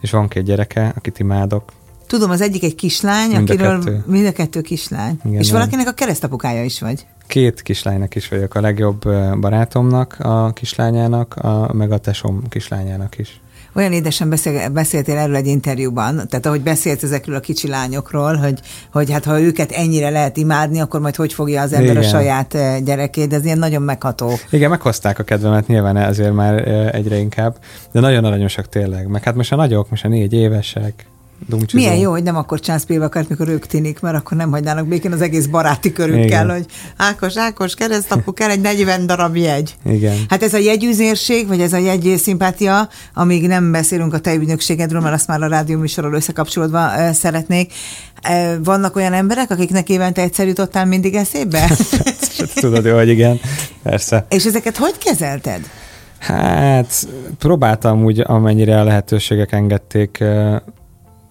és van két gyereke, akit imádok. Tudom, az egyik egy kislány, Mind a akiről kettő. mind a kettő kislány. Igen, és nem. valakinek a keresztapukája is vagy. Két kislánynak is vagyok, a legjobb barátomnak, a kislányának, a, meg a tesom kislányának is. Olyan édesen beszél, beszéltél erről egy interjúban, tehát ahogy beszélsz ezekről a kicsi lányokról, hogy, hogy hát ha őket ennyire lehet imádni, akkor majd hogy fogja az ember a Igen. saját eh, gyerekét, ez ilyen nagyon megható. Igen, meghozták a kedvemet nyilván ezért már egyre inkább, de nagyon aranyosak tényleg. Meg hát most a nagyok, most a négy évesek, dumcsizó. Milyen jó, hogy nem akkor csinálsz pélvakart, mikor ők tinik, mert akkor nem hagynának békén az egész baráti körükkel, Igen. hogy Ákos, Ákos, keresztapu kell egy 40 darab jegy. Igen. Hát ez a jegyüzérség, vagy ez a jegy szimpátia, amíg nem beszélünk a te ügynökségedről, mert azt már a rádió műsorral összekapcsolódva ö, szeretnék. Ö, Vannak olyan emberek, akiknek évente egyszer jutottál mindig eszébe? Tudod, jó, hogy igen, persze. És ezeket hogy kezelted? Hát próbáltam úgy, amennyire a lehetőségek engedték,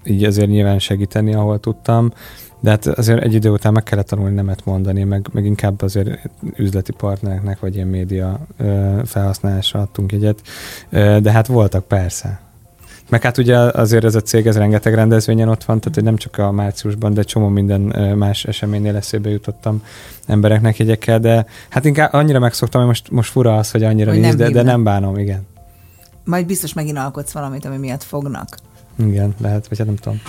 így azért nyilván segíteni, ahol tudtam, de hát azért egy idő után meg kellett tanulni nemet mondani, meg, meg inkább azért üzleti partnereknek, vagy ilyen média felhasználásra adtunk egyet, de hát voltak persze. Meg hát ugye azért ez a cég, ez rengeteg rendezvényen ott van, tehát hogy nem csak a márciusban, de csomó minden más eseménynél eszébe jutottam embereknek jegyekkel, de hát inkább annyira megszoktam, hogy most, most fura az, hogy annyira Hogy nincs, nem de, de nem bánom, igen. Majd biztos megint alkotsz valamit, ami miatt fognak. Igen, lehet, vagy hát nem tudom.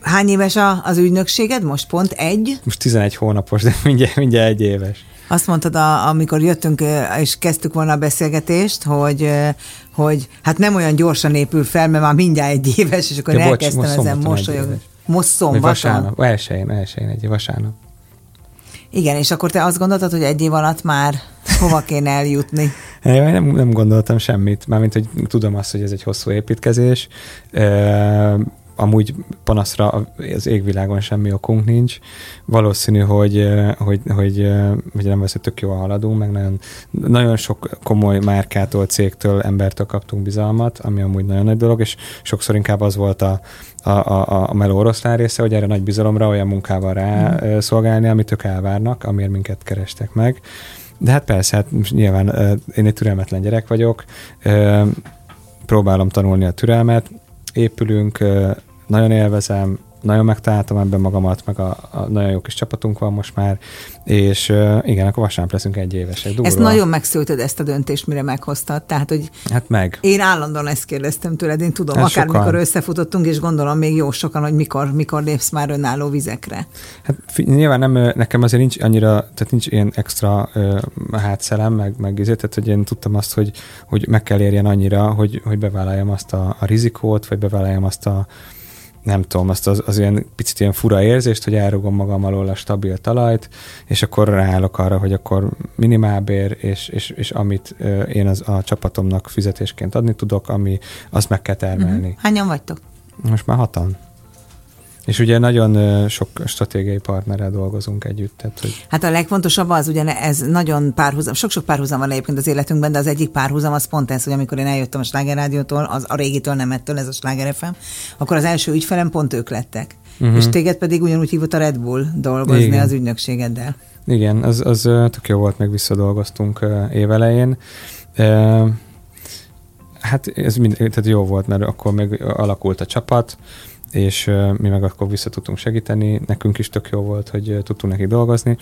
Hány éves a, az ügynökséged most? Pont egy? Most 11 hónapos, de mindjárt, mindjárt egy éves. Azt mondtad, a, amikor jöttünk és kezdtük volna a beszélgetést, hogy, hogy hát nem olyan gyorsan épül fel, mert már mindjárt egy éves, és akkor Ja, ja, bocs, elkezdtem most ezen mosolyogni. Most szombaton? vasárnap, elsőjén, elsőjén egy vasárnap. Igen, és akkor te azt gondoltad, hogy egy év alatt már hova kéne eljutni? Én nem, nem gondoltam semmit, mármint, hogy tudom azt, hogy ez egy hosszú építkezés. Amúgy panaszra az égvilágon semmi okunk nincs. Valószínű, hogy, hogy, hogy, hogy nem vesz, hogy tök jól haladunk, meg nagyon, nagyon sok komoly márkától, cégtől, embertől kaptunk bizalmat, ami amúgy nagyon nagy dolog, és sokszor inkább az volt a, a, a, a meló oroszlán része, hogy erre nagy bizalomra olyan munkával rá mm. szolgálni, amit ők elvárnak, amiért minket kerestek meg. De hát persze, hát nyilván én egy türelmetlen gyerek vagyok, próbálom tanulni a türelmet, épülünk, nagyon élvezem, nagyon megtaláltam ebben magamat, meg a, a nagyon jó kis csapatunk van most már, és igen, akkor vasárnap leszünk egy évesek. Durva. Ezt nagyon megszülted ezt a döntést, mire meghoztad. Tehát, hogy Hát meg. én állandóan ezt kérdeztem tőled, én tudom, Hát akár sokan. mikor összefutottunk, és gondolom még jó sokan, hogy mikor, mikor lépsz már önálló vizekre. Hát nyilván nem, nekem azért nincs annyira, tehát nincs ilyen extra ö, hátszelem, meg, meg izé, tehát hogy én tudtam azt, hogy, hogy meg kell érjen annyira, hogy, hogy bevállaljam azt a, a rizikót, vagy bevállaljam azt a nem tudom, azt az, az ilyen picit ilyen fura érzést, hogy elrugom magam alól a stabil talajt, és akkor ráállok arra, hogy akkor minimálbér, és, és, és amit én az, a csapatomnak fizetésként adni tudok, ami azt meg kell termelni. Uh-huh. Hányan vagytok? Most már hatan. És ugye nagyon sok stratégiai partnerrel dolgozunk együtt. Tehát, hogy... Hát a legfontosabb az, ugye ez nagyon párhuzam, sok-sok párhuzam van egyébként az életünkben, de az egyik párhuzam az pont ez, hogy amikor én eljöttem a Sláger Rádiótól, az a régitől nem ettől, ez a Sláger FM, akkor az első ügyfelem pont ők lettek. Uh-huh. És téged pedig ugyanúgy hívott a Red Bull dolgozni Igen. az ügynökségeddel. Igen, az, az tök jó volt, meg visszadolgoztunk évelején. Hát ez mind, tehát jó volt, mert akkor meg alakult a csapat, és mi meg akkor vissza tudtunk segíteni, nekünk is tök jó volt, hogy tudtunk neki dolgozni,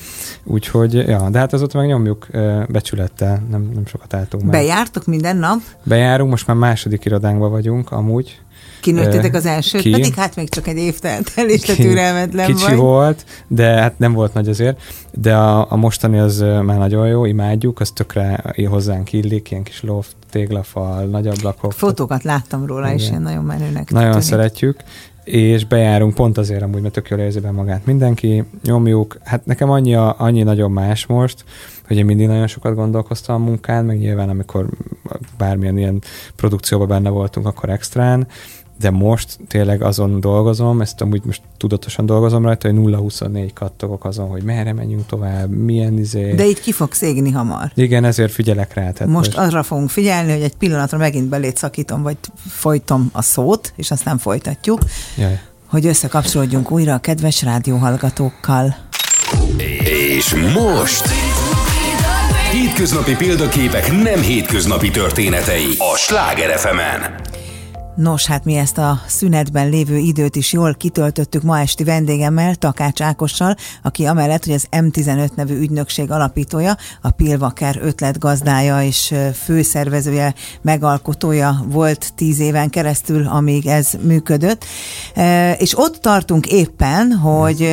úgyhogy, ja, de hát azóta meg nyomjuk becsülettel, nem, nem sokat álltunk meg. Bejártok minden nap? Bejárunk, most már második irodánkban vagyunk amúgy, Kinőttétek az elsőt, ki? pedig hát még csak egy év telt el, és te türelmetlen Kicsi vagy. volt, de hát nem volt nagy azért, de a, a mostani az már nagyon jó, imádjuk, az tökre hozzánk illik, ilyen kis loft, téglafal, nagy ablakok. Fotókat láttam róla, Igen. és ilyen nagyon menőnek Nagyon tűnik. szeretjük, és bejárunk pont azért amúgy, mert tök jól érzi be magát mindenki, nyomjuk. Hát nekem annyi, annyi nagyon más most, hogy én mindig nagyon sokat gondolkoztam a munkán, meg nyilván amikor bármilyen ilyen produkcióban benne voltunk, akkor extrán, de most tényleg azon dolgozom, ezt amúgy most tudatosan dolgozom rajta, hogy 0-24 kattogok azon, hogy merre menjünk tovább, milyen izé. De itt ki fogsz égni hamar. Igen, ezért figyelek rá. Tehát most, most arra fogunk figyelni, hogy egy pillanatra megint belét szakítom, vagy folytom a szót, és aztán folytatjuk, Jaj. hogy összekapcsolódjunk újra a kedves rádióhallgatókkal. És most... Hétköznapi példaképek nem hétköznapi történetei a Sláger fm -en. Nos, hát mi ezt a szünetben lévő időt is jól kitöltöttük ma esti vendégemmel, Takács Ákossal, aki amellett, hogy az M15 nevű ügynökség alapítója, a Pilvaker ötletgazdája és főszervezője, megalkotója volt tíz éven keresztül, amíg ez működött. És ott tartunk éppen, hogy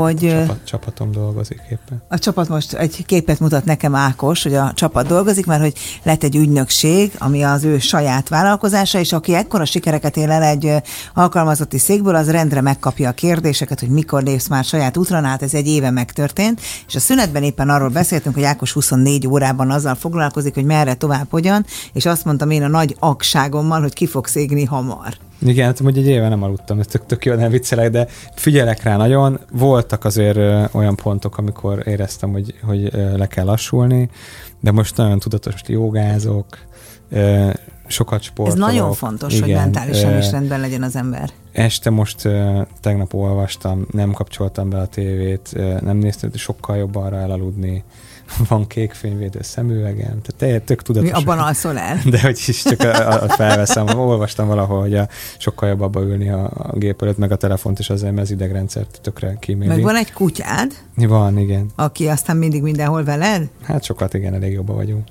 hogy... Csapat, csapatom dolgozik éppen. A csapat most egy képet mutat nekem Ákos, hogy a csapat dolgozik, mert hogy lett egy ügynökség, ami az ő saját vállalkozása, és aki ekkora sikereket él el egy alkalmazotti székből, az rendre megkapja a kérdéseket, hogy mikor lépsz már saját útra, hát ez egy éve megtörtént, és a szünetben éppen arról beszéltünk, hogy Ákos 24 órában azzal foglalkozik, hogy merre tovább hogyan, és azt mondtam én a nagy akságommal, hogy ki fog szégni hamar. Igen, hát hogy egy éve nem aludtam, ez tök, tök jó, nem viccelek, de figyelek rá nagyon. Voltak azért olyan pontok, amikor éreztem, hogy, hogy le kell lassulni, de most nagyon tudatos jogázok, sokat sportolok. Ez nagyon fontos, igen, hogy mentálisan is rendben legyen az ember. Este most tegnap olvastam, nem kapcsoltam be a tévét, nem néztem, sokkal jobb arra elaludni van kék fényvédő szemüvegem, tehát tök tudatos. Mi abban alszol el? De hogy is csak a, a felveszem. Olvastam valahol, hogy a, sokkal jobb abba ülni a, a gép előtt, meg a telefont, és azért az idegrendszert tökre kíméli. Meg van egy kutyád? Van, igen. Aki aztán mindig mindenhol veled? Hát sokat, igen, elég jobban vagyunk.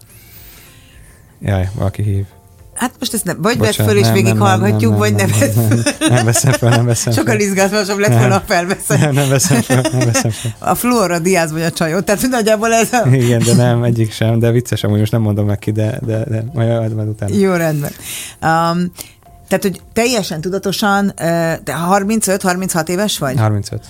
Jaj, valaki hív. Hát most ezt nem, vagy vedd föl és végighallgatjuk, vagy nem, nem, nem, nem, nem veszem fel, nem veszem Sokkal izgalmasabb lett volna, ha felveszem. Nem, nem veszem fel, nem veszem fel. A Flora Diaz vagy a csajot, tehát nagyjából ez a... Igen, de nem, egyik sem, de vicces, amúgy most nem mondom meg ki, de, de, de majd, majd utána. Jó, rendben. Um, tehát, hogy teljesen tudatosan, de 35-36 éves vagy? 35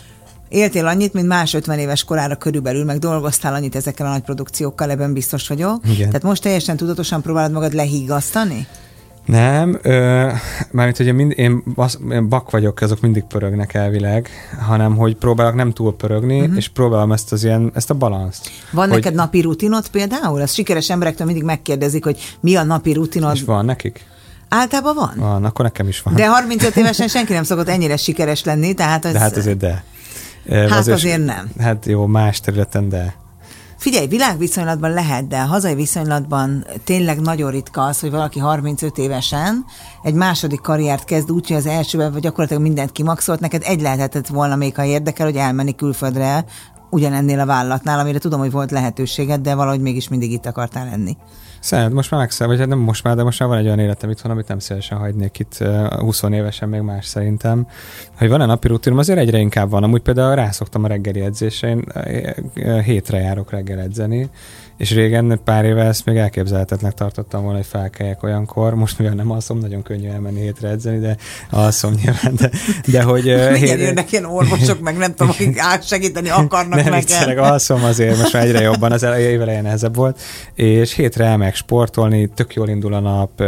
éltél annyit, mint más 50 éves korára körülbelül, meg dolgoztál annyit ezekkel a nagy produkciókkal, ebben biztos vagyok. Igen. Tehát most teljesen tudatosan próbálod magad lehígasztani? Nem, ö, mármint hogy én, mind, én, basz, én bak vagyok, azok mindig pörögnek elvileg, hanem hogy próbálok nem túl pörögni, uh-huh. és próbálom ezt az ilyen, ezt a balanszt. Van hogy... neked napi rutinod például? Ez sikeres emberektől mindig megkérdezik, hogy mi a napi rutinod. És van nekik? Általában van? Van, akkor nekem is van. De 35 évesen senki nem szokott ennyire sikeres lenni, tehát ez... De hát azért de. Hát azért, azért nem. Hát jó, más területen, de... Figyelj, világviszonylatban lehet, de a hazai viszonylatban tényleg nagyon ritka az, hogy valaki 35 évesen egy második karriert kezd úgy, hogy az elsőben vagy gyakorlatilag mindent kimaxolt, neked egy lehetett volna még, ha érdekel, hogy elmenni külföldre ugyanennél a vállalatnál, amire tudom, hogy volt lehetőséged, de valahogy mégis mindig itt akartál lenni. Szeret, most már megszer, vagy hát nem most már, de most már van egy olyan életem itthon, amit nem szívesen hagynék itt uh, 20 évesen, még más szerintem. Hogy van-e napi rutinom, azért egyre inkább van. Amúgy például rászoktam a reggeli edzésre, én hétre járok reggel edzeni, és régen pár éve ezt még elképzelhetetlenek tartottam volna, hogy felkeljek olyankor. Most mivel nem alszom, nagyon könnyű elmenni hétre edzeni, de alszom nyilván. De, de hogy... Uh, hét... jönnek ilyen orvosok, meg nem tudom, akik segíteni akarnak nem, nekem. alszom azért, most már egyre jobban, az év elején nehezebb volt. És hétre elmegyek sportolni, tök jól indul a nap,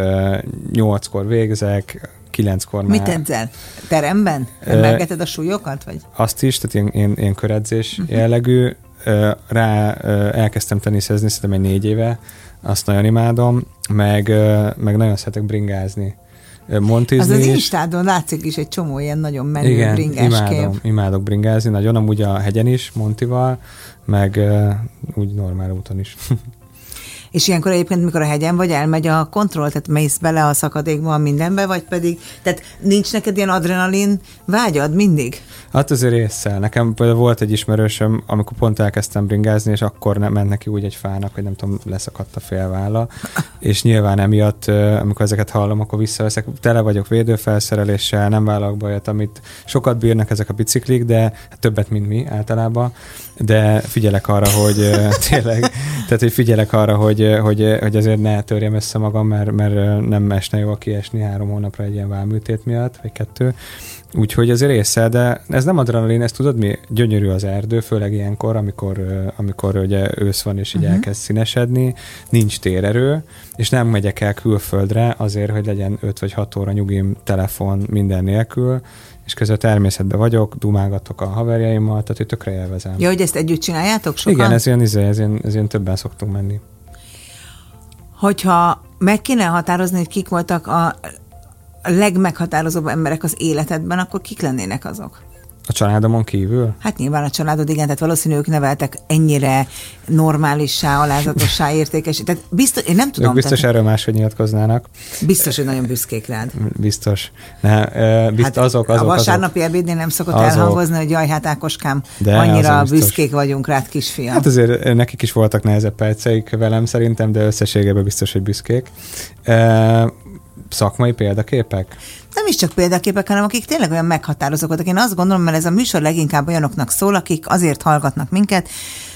nyolckor végzek, kilenckor már... Mit edzel? Teremben? Emelgeted a súlyokat? Vagy? Azt is, tehát ilyen, ilyen, ilyen köredzés uh-huh. jellegű rá elkezdtem teniszezni, szerintem egy négy éve, azt nagyon imádom, meg, meg nagyon szeretek bringázni. Montizni Az az Instádon látszik is egy csomó ilyen nagyon menő Igen, bringás imádom, kép. imádok bringázni nagyon, amúgy a hegyen is, Montival, meg úgy normál úton is. És ilyenkor egyébként, mikor a hegyen vagy, elmegy a kontroll, tehát mész bele a szakadékba, mindenbe, vagy pedig, tehát nincs neked ilyen adrenalin vágyad mindig? Hát azért résszel. Nekem például volt egy ismerősöm, amikor pont elkezdtem bringázni, és akkor nem ment neki úgy egy fának, hogy nem tudom, leszakadt a félválla. és nyilván emiatt, amikor ezeket hallom, akkor visszaveszek. Tele vagyok védőfelszereléssel, nem vállalok bajat, amit sokat bírnak ezek a biciklik, de hát többet, mint mi általában. De figyelek arra, hogy tényleg, tehát hogy figyelek arra, hogy, hogy, hogy azért ne törjem össze magam, mert, mert nem esne jó kiesni három hónapra egy ilyen válműtét miatt, vagy kettő. Úgyhogy azért része, de ez nem adrenalin, ezt tudod mi? Gyönyörű az erdő, főleg ilyenkor, amikor, amikor ugye ősz van és így uh-huh. elkezd színesedni, nincs térerő, és nem megyek el külföldre azért, hogy legyen 5 vagy 6 óra nyugim telefon minden nélkül, és közben természetben vagyok, dumálgatok a haverjaimmal, tehát hogy tökre élvezem. Ja, hogy ezt együtt csináljátok sokan? Igen, ez ilyen, izé, ez ilyen, ez ilyen többen szoktunk menni. Hogyha meg kéne határozni, hogy kik voltak a legmeghatározóbb emberek az életedben, akkor kik lennének azok? A családomon kívül? Hát nyilván a családod, igen, tehát valószínű ők neveltek ennyire normálissá, alázatossá, értékes. Tehát biztos, én nem tudom. Ők biztos tehát, erről máshogy nyilatkoznának. Biztos, hogy nagyon büszkék rád. Biztos. Ne, biztos hát azok, azok, a vasárnapi azok. ebédnél nem szokott azok. elhangozni, hogy jaj, hát Ákoskám, de annyira büszkék vagyunk rád, kisfiam. Hát azért nekik is voltak nehezebb perceik velem szerintem, de összességében biztos, hogy büszkék szakmai példaképek? Nem is csak példaképek, hanem akik tényleg olyan meghatározók Én azt gondolom, mert ez a műsor leginkább olyanoknak szól, akik azért hallgatnak minket,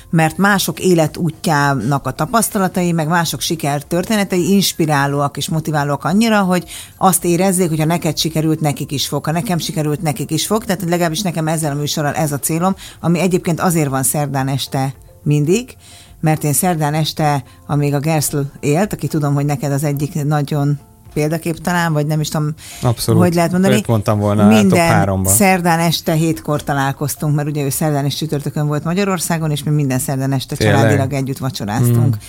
mert mások életútjának a tapasztalatai, meg mások sikertörténetei inspirálóak és motiválóak annyira, hogy azt érezzék, hogy ha neked sikerült, nekik is fog, ha nekem sikerült, nekik is fog. Tehát legalábbis nekem ezzel a műsorral ez a célom, ami egyébként azért van szerdán este mindig, mert én szerdán este, amíg a Gerszl élt, aki tudom, hogy neked az egyik nagyon példakép talán, vagy nem is tudom, Abszolút. hogy lehet mondani. Őt mondtam volna minden szerdán este hétkor találkoztunk, mert ugye ő szerdán és csütörtökön volt Magyarországon, és mi minden szerdán este Tényleg? családilag együtt vacsoráztunk hmm.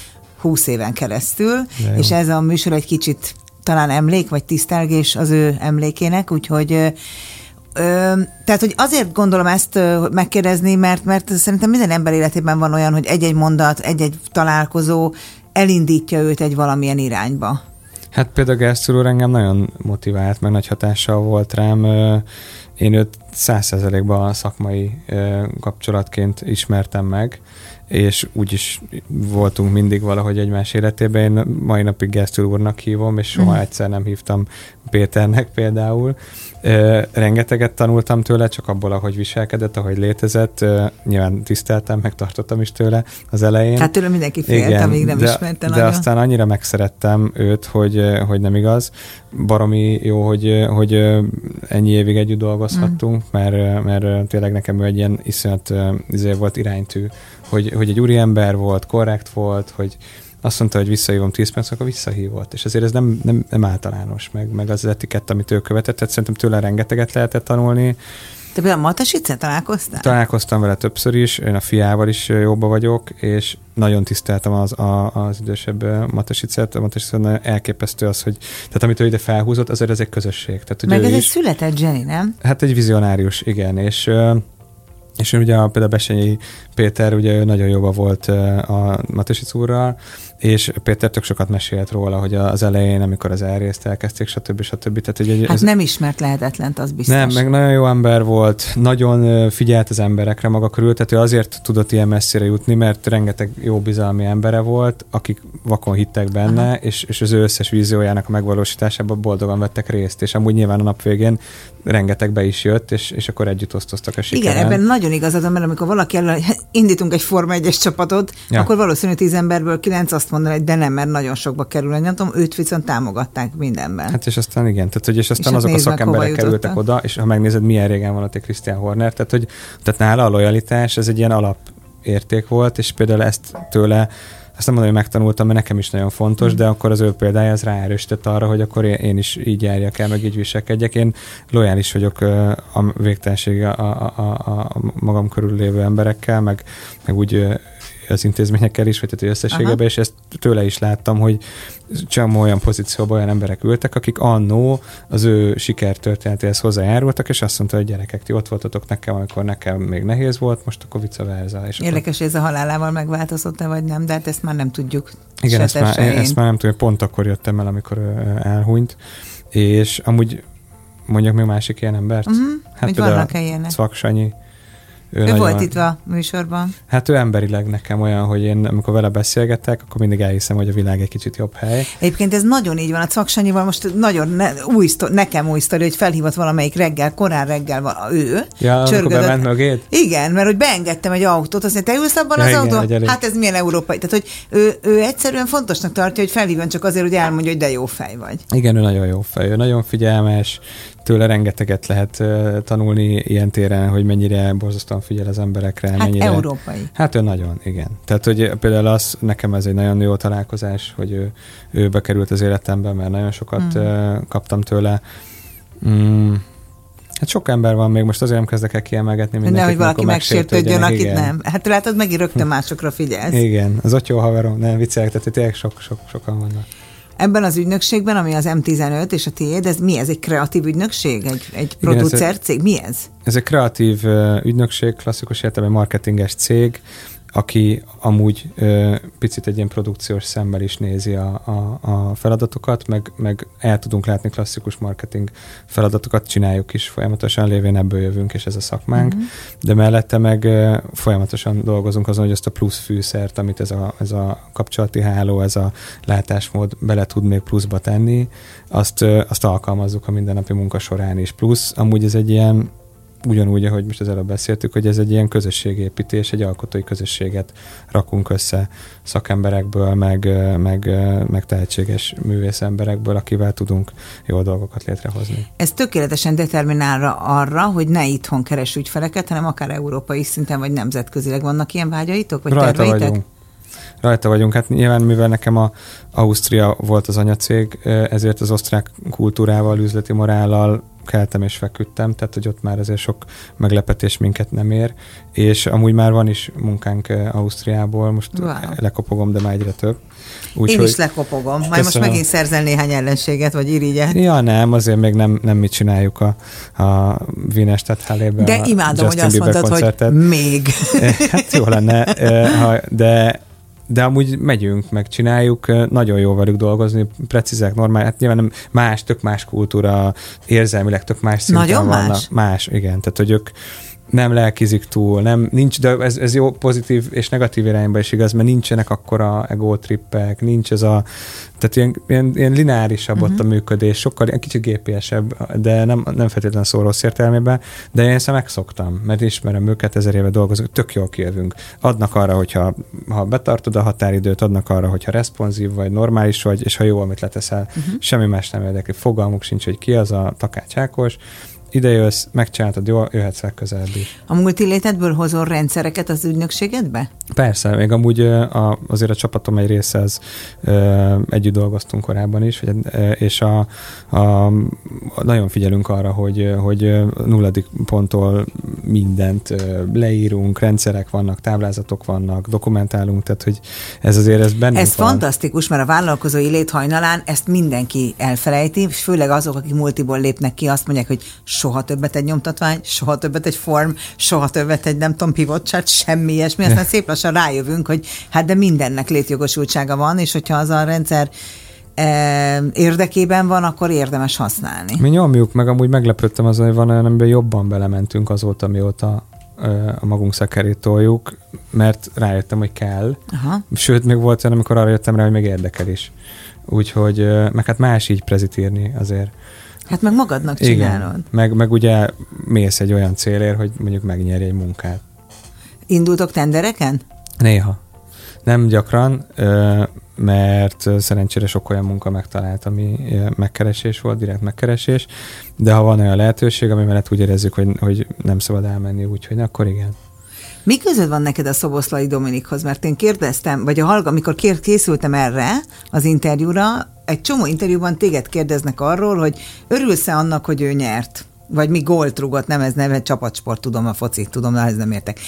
20 éven keresztül, és ez a műsor egy kicsit talán emlék, vagy tisztelgés az ő emlékének, úgyhogy Ö, tehát, hogy azért gondolom ezt ö, megkérdezni, mert, mert szerintem minden ember életében van olyan, hogy egy-egy mondat, egy-egy találkozó elindítja őt egy valamilyen irányba. Hát például Gersztül úr engem nagyon motivált, meg nagy hatással volt rám. Én őt százszerzelékben szakmai kapcsolatként ismertem meg, és úgy is voltunk mindig valahogy egymás életében. Én mai napig Gersztül úrnak hívom, és soha mm. egyszer nem hívtam Péternek például. Rengeteget tanultam tőle, csak abból, ahogy viselkedett, ahogy létezett. Nyilván tiszteltem, megtartottam is tőle az elején. Hát tőle mindenki félt, Igen, amíg nem de, ismerte De nagyon. aztán annyira megszerettem őt, hogy, hogy nem igaz. Baromi jó, hogy, hogy ennyi évig együtt dolgozhattunk, mm. mert, mert tényleg nekem ő egy ilyen iszonyat izé volt iránytű, hogy, hogy egy úriember volt, korrekt volt, hogy azt mondta, hogy visszahívom 10 perc, akkor visszahívott. És azért ez nem, nem, nem általános, meg, meg az etikett, amit ő követett, tehát szerintem tőle rengeteget lehetett tanulni. Te például Matasice találkoztál? Találkoztam vele többször is, én a fiával is jobba vagyok, és nagyon tiszteltem az, a, az idősebb Matasicet. A Matasice nagyon elképesztő az, hogy tehát amit ő ide felhúzott, azért ez egy közösség. Tehát, Meg ez is, egy született Jenny, nem? Hát egy vizionárius, igen, és és ugye a, például Besenyi Péter ugye nagyon jóba volt a Matesic úrral, és Péter tök sokat mesélt róla, hogy az elején, amikor az elrészt elkezdték, stb. stb. Tehát, hogy egy, hát ez... nem ismert lehetetlent, az biztos. Nem, meg nagyon jó ember volt, nagyon figyelt az emberekre maga körül, tehát ő azért tudott ilyen messzire jutni, mert rengeteg jó bizalmi embere volt, akik vakon hittek benne, és, és az ő összes víziójának a megvalósításában boldogan vettek részt, és amúgy nyilván a nap végén rengeteg be is jött, és, és akkor együtt osztoztak a sikeren. Igen, ebben nagyon igazad, mert amikor valaki ellen, indítunk egy Forma 1-es csapatot, ja. akkor valószínűleg tíz emberből kilenc azt mondaná, hogy de nem, mert nagyon sokba kerül. Nem tudom, őt viszont támogatták mindenben. Hát és aztán igen, tehát hogy és aztán és azok a szakemberek kerültek oda, és ha megnézed, milyen régen van ott egy Christian Horner, tehát hogy tehát nála a lojalitás, ez egy ilyen alapérték volt, és például ezt tőle ezt nem mondom, hogy megtanultam, mert nekem is nagyon fontos, mm. de akkor az ő példája az ráerősített arra, hogy akkor én is így járjak el, meg így viselkedjek. Én lojális vagyok a végtelenség a, a, a, a magam körül lévő emberekkel, meg, meg úgy az intézményekkel is, vagy tehát összességében, és ezt tőle is láttam, hogy csomó olyan pozícióban olyan emberek ültek, akik annó az ő sikertörténetéhez hozzájárultak, és azt mondta, hogy gyerekek, ti ott voltatok nekem, amikor nekem még nehéz volt, most akkor vice versa. És Érdekes, hogy ez a halálával megváltozott-e, vagy nem, de hát ezt már nem tudjuk. Igen, ezt már, ezt már nem tudom, pont akkor jöttem el, amikor elhunyt, és amúgy mondjak még másik ilyen embert? Uh-huh. Hát vannak-e ilyenek? Szaksanyi, ő, ő volt itt a műsorban. Hát ő emberileg nekem olyan, hogy én amikor vele beszélgetek, akkor mindig elhiszem, hogy a világ egy kicsit jobb hely. Egyébként ez nagyon így van. A Caksanyival most nagyon ne, új sztori, nekem új sztori, hogy felhívott valamelyik reggel, korán reggel van ő. Ja, csörgödött. bement mögét? Igen, mert hogy beengedtem egy autót, azt mondja, te ülsz abban ja, az autóban? Hát ez milyen európai. Tehát, hogy ő, ő egyszerűen fontosnak tartja, hogy felhívjon csak azért, hogy elmondja, hogy de jó fej vagy. Igen, ő nagyon jó fej, ő nagyon figyelmes, tőle rengeteget lehet tanulni ilyen téren, hogy mennyire borzasztóan figyel az emberekre. Hát mennyire... európai. Hát ő nagyon, igen. Tehát, hogy például az, nekem ez egy nagyon jó találkozás, hogy ő, ő bekerült az életembe, mert nagyon sokat mm. kaptam tőle. Mm, Hát sok ember van még, most azért nem kezdek el kiemelgetni mindenkit. Nehogy valaki megsértődjön, akit igen. nem. Hát látod, megint rögtön másokra figyelsz. Igen, az ott jó haverom, nem viccelek, tehát tényleg sok, sok, sokan vannak. Ebben az ügynökségben, ami az M15 és a tiéd, ez mi? Ez egy kreatív ügynökség? Egy, egy producer cég? Mi ez? Ez egy kreatív ügynökség, klasszikus értelemben marketinges cég, aki amúgy ö, picit egy ilyen produkciós szemmel is nézi a, a, a feladatokat, meg, meg el tudunk látni klasszikus marketing feladatokat, csináljuk is folyamatosan, lévén ebből jövünk, és ez a szakmánk, mm-hmm. de mellette meg ö, folyamatosan dolgozunk azon, hogy ezt a plusz fűszert, amit ez a, ez a kapcsolati háló, ez a látásmód bele tud még pluszba tenni, azt, ö, azt alkalmazzuk a mindennapi munka során is. Plusz amúgy ez egy ilyen ugyanúgy, ahogy most az előbb beszéltük, hogy ez egy ilyen közösségépítés, egy alkotói közösséget rakunk össze szakemberekből, meg, meg, meg tehetséges művész emberekből, akivel tudunk jó dolgokat létrehozni. Ez tökéletesen determinálra arra, hogy ne itthon keres ügyfeleket, hanem akár európai szinten vagy nemzetközileg vannak ilyen vágyaitok, vagy Rajta terveitek? Vagyunk. Rajta vagyunk. Hát nyilván, mivel nekem a Ausztria volt az anyacég, ezért az osztrák kultúrával, üzleti morállal keltem és feküdtem, tehát hogy ott már azért sok meglepetés minket nem ér, és amúgy már van is munkánk Ausztriából, most wow. lekopogom, de már egyre több. Úgy, Én hogy... is lekopogom, majd köszönöm. most megint szerzel néhány ellenséget, vagy irigyet. Ja, nem, azért még nem, nem mit csináljuk a, a Wienes Hallébe De imádom, Justin hogy azt Bieber mondtad, koncertet. hogy még. Hát jó lenne, de de amúgy megyünk, meg csináljuk, nagyon jó velük dolgozni, precízek, normál, hát nyilván nem más, tök más kultúra, érzelmileg tök más szinten nagyon vannak. Más? Más, igen, tehát hogy ők nem lelkizik túl, nem, nincs, de ez, ez jó pozitív és negatív irányba is igaz, mert nincsenek akkora ego trippek, nincs ez a, tehát ilyen, ilyen, ilyen lineárisabb uh-huh. ott a mhm. működés, sokkal ilyen kicsit gépiesebb, de nem, nem feltétlenül szó rossz értelmében, de én ezt megszoktam, mert ismerem őket, ezer éve dolgozunk, tök jól kijövünk. Adnak arra, hogyha ha betartod a határidőt, adnak arra, hogyha responsív vagy, normális vagy, és ha jó, amit leteszel, uh-huh. semmi más nem érdekli. Fogalmuk sincs, hogy ki az a Takács Ákos, ide jössz, megcsináltad, jó, jöhetsz legközelebb is. A multilétedből hozol rendszereket az ügynökségedbe? Persze, még amúgy a, azért a csapatom egy része az együtt dolgoztunk korábban is, és a, a, nagyon figyelünk arra, hogy, hogy nulladik ponttól mindent leírunk, rendszerek vannak, táblázatok vannak, dokumentálunk, tehát hogy ez azért ez bennünk Ez van. fantasztikus, mert a vállalkozói léthajnalán ezt mindenki elfelejti, és főleg azok, akik multiból lépnek ki, azt mondják, hogy soha többet egy nyomtatvány, soha többet egy form, soha többet egy nem tudom, pivot chart, semmi ilyesmi. Aztán szép lassan rájövünk, hogy hát de mindennek létjogosultsága van, és hogyha az a rendszer e, érdekében van, akkor érdemes használni. Mi nyomjuk, meg amúgy meglepődtem azon, hogy van olyan, amiben jobban belementünk azóta, mióta a magunk szekerét toljuk, mert rájöttem, hogy kell. Aha. Sőt, még volt olyan, amikor arra jöttem rá, hogy még érdekel is. Úgyhogy, meg hát más így prezit írni azért. Hát meg magadnak csinálod. Igen. Meg, meg ugye mész egy olyan célért, hogy mondjuk megnyerj egy munkát. Indultok tendereken? Néha. Nem gyakran, mert szerencsére sok olyan munka megtalált, ami megkeresés volt, direkt megkeresés, de ha van olyan lehetőség, ami mellett úgy érezzük, hogy, hogy nem szabad elmenni, úgyhogy akkor igen. Mi között van neked a Szoboszlai Dominikhoz? Mert én kérdeztem, vagy a hallga, amikor kér, készültem erre az interjúra, egy csomó interjúban téged kérdeznek arról, hogy örülsz-e annak, hogy ő nyert? vagy mi gólt rugott, nem ez neve, csapatsport, tudom a focit, tudom, de ez nem értek.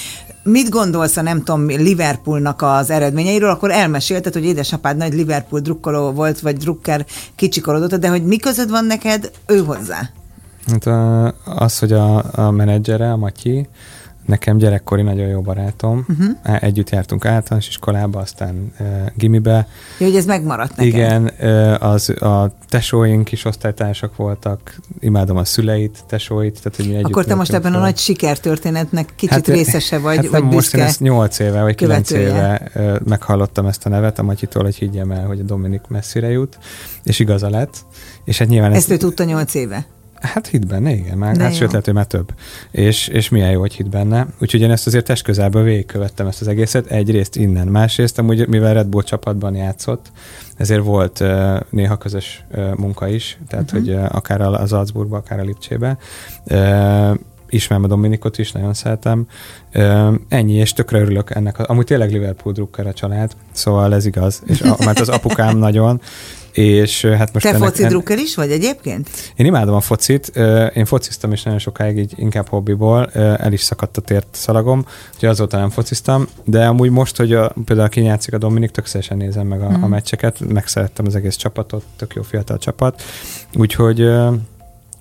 Mit gondolsz a nem tudom, Liverpoolnak az eredményeiről, akkor elmesélted, hogy édesapád nagy Liverpool drukkoló volt, vagy drukker kicsikorodott, de hogy mi között van neked ő hozzá? Hát az, hogy a, a menedzsere, a Matyi, Nekem gyerekkori nagyon jó barátom. Uh-huh. Együtt jártunk általános iskolába, aztán uh, gimibe. Jó, hogy ez megmaradt neked. Igen, uh, az, a tesóink is osztálytársak voltak, imádom a szüleit, tesóit. Tehát, hogy mi együtt Akkor te most ebben fel. a nagy sikertörténetnek kicsit hát, részese vagy, hát vagy most én ezt 8 éve, vagy 9 éve uh, meghallottam ezt a nevet a Matyitól, hogy higgyem el, hogy a Dominik messzire jut, és igaza lett. És hát nyilván ezt, ezt ő tudta 8 éve? Hát hit benne, igen, már, hát sőt lehet, hogy már több. És, és milyen jó, hogy hit benne. Úgyhogy én ezt azért test közelből végigkövettem ezt az egészet, egyrészt innen. Másrészt amúgy, mivel Red Bull csapatban játszott, ezért volt uh, néha közös uh, munka is, tehát uh-huh. hogy uh, akár az Salzburgba, akár a Lipcsébe. Uh, ismerem a Dominikot is, nagyon szeretem. Uh, ennyi, és tökre örülök ennek. Amúgy tényleg Liverpool drukker a család, szóval ez igaz, és a, mert az apukám nagyon, és hát most Te ennek, foci drukker is vagy egyébként? Én imádom a focit, én fociztam is nagyon sokáig, így inkább hobbiból, el is szakadt a tért szalagom, úgyhogy azóta nem fociztam, de amúgy most, hogy a, például kinyátszik a Dominik, tök szívesen nézem meg a, mm. a meccseket, megszerettem az egész csapatot, tök jó fiatal csapat, úgyhogy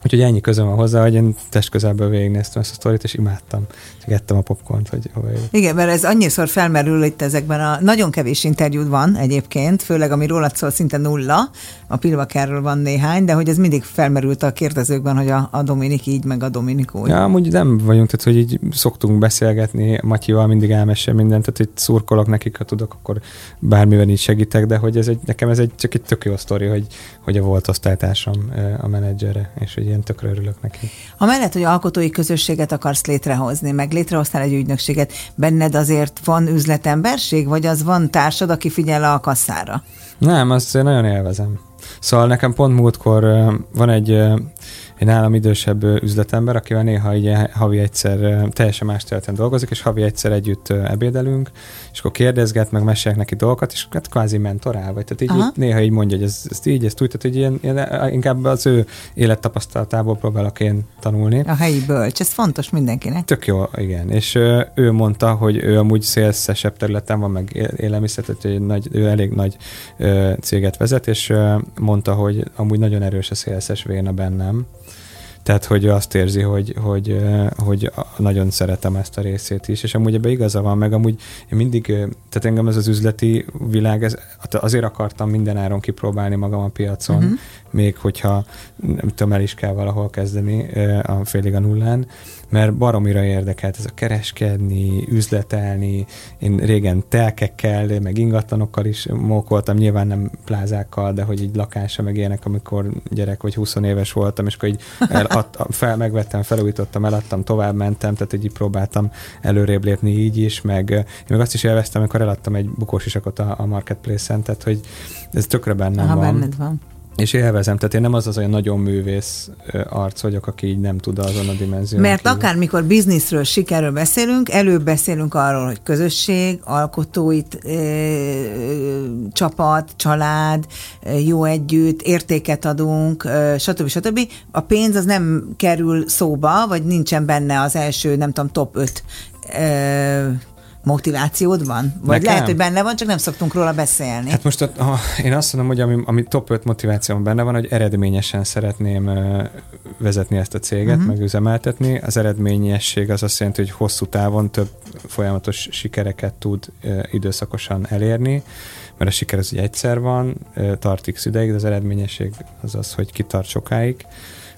Úgyhogy ennyi közöm van hozzá, hogy én test közelből végignéztem ezt a sztorit, és imádtam. Csak ettem a popcornt, hogy hova jövök. Igen, mert ez annyiszor felmerül itt ezekben a nagyon kevés interjúd van egyébként, főleg ami rólad szól szinte nulla, a Pilvakerről van néhány, de hogy ez mindig felmerült a kérdezőkben, hogy a, a Dominik így, meg a Dominik úgy. Ja, amúgy nem vagyunk, tehát hogy így szoktunk beszélgetni, Matyival mindig elmesél mindent, tehát hogy szurkolok nekik, ha tudok, akkor bármivel így segítek, de hogy ez egy, nekem ez egy, csak egy tök jó sztori, hogy, hogy a volt osztálytársam a menedzsere, és hogy én tökre örülök neki. Amellett, hogy alkotói közösséget akarsz létrehozni, meg létrehoztál egy ügynökséget, benned azért van üzletemberség, vagy az van társad, aki figyel a kasszára? Nem, azt én nagyon élvezem. Szóval nekem pont múltkor van egy egy nálam idősebb üzletember, akivel néha így havi egyszer teljesen más területen dolgozik, és havi egyszer együtt ebédelünk, és akkor kérdezget, meg mesélek neki dolgokat, és hát kvázi mentorál, vagy tehát így, így néha így mondja, hogy ez, ezt így, ezt úgy, tehát hogy ilyen, ilyen, inkább az ő élettapasztalatából próbálok én tanulni. A helyi bölcs, ez fontos mindenkinek. Tök jó, igen. És ő mondta, hogy ő amúgy szélszesebb területen van, meg élelmiszer, tehát egy nagy, ő elég nagy céget vezet, és mondta, hogy amúgy nagyon erős a szélszes véna bennem, tehát, hogy azt érzi, hogy, hogy, hogy nagyon szeretem ezt a részét is, és amúgy ebbe igaza van, meg amúgy én mindig, tehát engem ez az üzleti világ, ez, azért akartam minden áron kipróbálni magam a piacon, uh-huh. Még hogyha nem tudom, el is kell valahol kezdeni a félig a nullán, mert baromira érdekelt ez a kereskedni, üzletelni. Én régen telkekkel, meg ingatlanokkal is mókoltam, nyilván nem plázákkal, de hogy így lakása meg ilyenek, amikor gyerek vagy 20 éves voltam, és akkor így el, ad, fel, megvettem, felújítottam, eladtam, tovább mentem, tehát így próbáltam előrébb lépni így is, meg én meg azt is élveztem, amikor eladtam egy bukós isakot a, a marketplace-en, tehát hogy ez tökre bennem Aha, van. Benned van. És élvezem, tehát én nem az az olyan nagyon művész arc vagyok, aki így nem tud azon a dimenzión. Mert kívül. akár mikor bizniszről, sikerről beszélünk, előbb beszélünk arról, hogy közösség, alkotói csapat, család, jó együtt, értéket adunk, stb. stb. A pénz az nem kerül szóba, vagy nincsen benne az első, nem tudom, top 5 e, motivációd van? Vagy Nekem? lehet, hogy benne van, csak nem szoktunk róla beszélni. Hát most a, a, én azt mondom, hogy ami, ami top 5 motivációm benne van, hogy eredményesen szeretném ö, vezetni ezt a céget, uh-huh. meg üzemeltetni. Az eredményesség az azt jelenti, hogy hosszú távon több folyamatos sikereket tud ö, időszakosan elérni, mert a siker az ugye egyszer van, ö, tart x ideig, de az eredményesség az az, hogy kitart sokáig.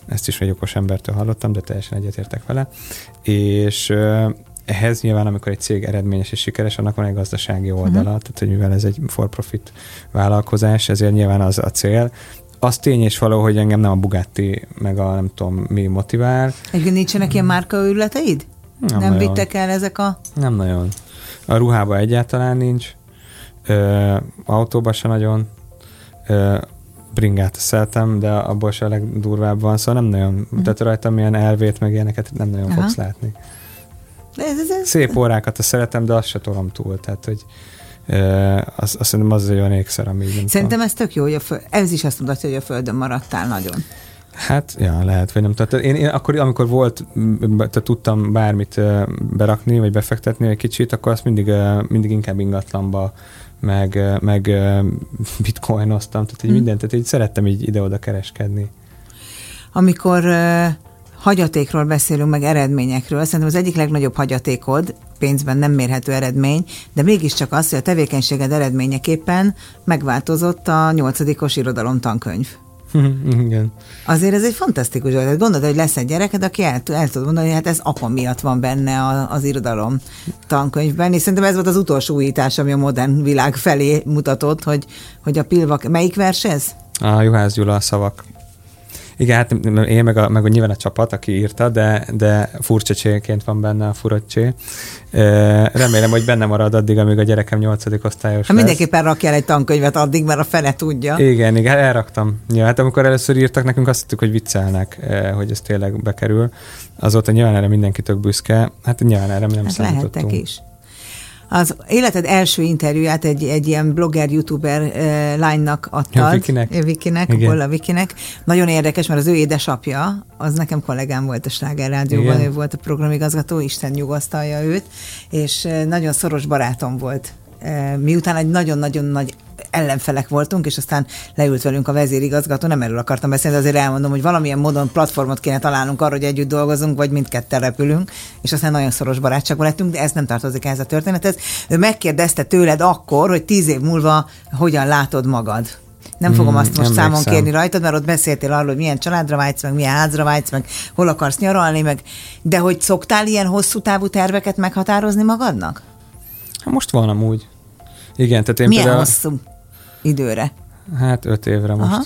Ezt is egy okos embertől hallottam, de teljesen egyetértek vele. És ö, ehhez nyilván, amikor egy cég eredményes és sikeres, annak van egy gazdasági oldala, uh-huh. tehát hogy mivel ez egy for-profit vállalkozás, ezért nyilván az a cél. Az tény és való, hogy engem nem a Bugatti, meg a nem tudom mi motivál. Egyébként nincsenek ilyen márkaőrületeid? Nem, nem nagyon. vittek el ezek a... Nem nagyon. A ruhában egyáltalán nincs, ö, autóban se nagyon, ö, bringát szeretem, de abból se a legdurvább van, szóval nem nagyon, uh-huh. tehát rajtam ilyen elvét, meg ilyeneket nem nagyon Aha. fogsz látni. Szép órákat azt szeretem, de azt se tolom túl, tehát hogy ö, azt, azt szerintem az egy olyan ékszer, ami így Szerintem ez tök jó, hogy a föld, ez is azt mutatja, hogy a földön maradtál nagyon. Hát, ja, lehet, vagy nem tudom. Én, én akkor, amikor volt, tehát tudtam bármit berakni, vagy befektetni egy kicsit, akkor azt mindig, mindig inkább ingatlanba, meg, meg bitcoinoztam, tehát így Hm. mindent, tehát így szerettem így ide-oda kereskedni. Amikor uh, hagyatékról beszélünk, meg eredményekről, szerintem az egyik legnagyobb hagyatékod, pénzben nem mérhető eredmény, de mégiscsak az, hogy a tevékenységed eredményeképpen megváltozott a nyolcadikos irodalom tankönyv. Igen. Azért ez egy fantasztikus dolog. Gondolod, hogy lesz egy gyereked, aki el, el tud mondani, hogy hát ez apa miatt van benne a, az irodalom tankönyvben, és szerintem ez volt az utolsó újítás, ami a modern világ felé mutatott, hogy, hogy a pilvak... Melyik vers ez? A Juhász Gyula a szavak. Igen, hát én meg, a, meg a, nyilván a csapat, aki írta, de, de furcsa cséként van benne a furaccsé. Remélem, hogy benne marad addig, amíg a gyerekem nyolcadik osztályos Hát mindenképpen rakjál egy tankönyvet addig, mert a fene tudja. Igen, igen, elraktam. Ja, hát amikor először írtak nekünk, azt hittük, hogy viccelnek, hogy ez tényleg bekerül. Azóta nyilván erre mindenki tök büszke. Hát nyilván erre mi nem Hát számítottunk. lehettek is. Az életed első interjúját egy, egy ilyen blogger, youtuber uh, lánynak adtad. Ja, Vikinek. Bolla Vikinek. Nagyon érdekes, mert az ő édesapja, az nekem kollégám volt a Sláger Rádióban, Igen. ő volt a programigazgató, Isten nyugasztalja őt, és nagyon szoros barátom volt. Miután egy nagyon-nagyon nagy ellenfelek voltunk, és aztán leült velünk a vezérigazgató, nem erről akartam beszélni, de azért elmondom, hogy valamilyen módon platformot kéne találnunk arra, hogy együtt dolgozunk, vagy mindketten repülünk, és aztán nagyon szoros barátságban lettünk, de ez nem tartozik ehhez a történethez. Ő megkérdezte tőled akkor, hogy tíz év múlva hogyan látod magad. Nem fogom Hmm, azt most számon emlékszem. kérni rajtad, mert ott beszéltél arról, hogy milyen családra vágysz, meg milyen házra vágysz, meg hol akarsz nyaralni, meg de hogy szoktál ilyen hosszú távú terveket meghatározni magadnak? Hát most van amúgy. Igen, tehát én Milyen például, hosszú időre? hát öt évre most. Aha.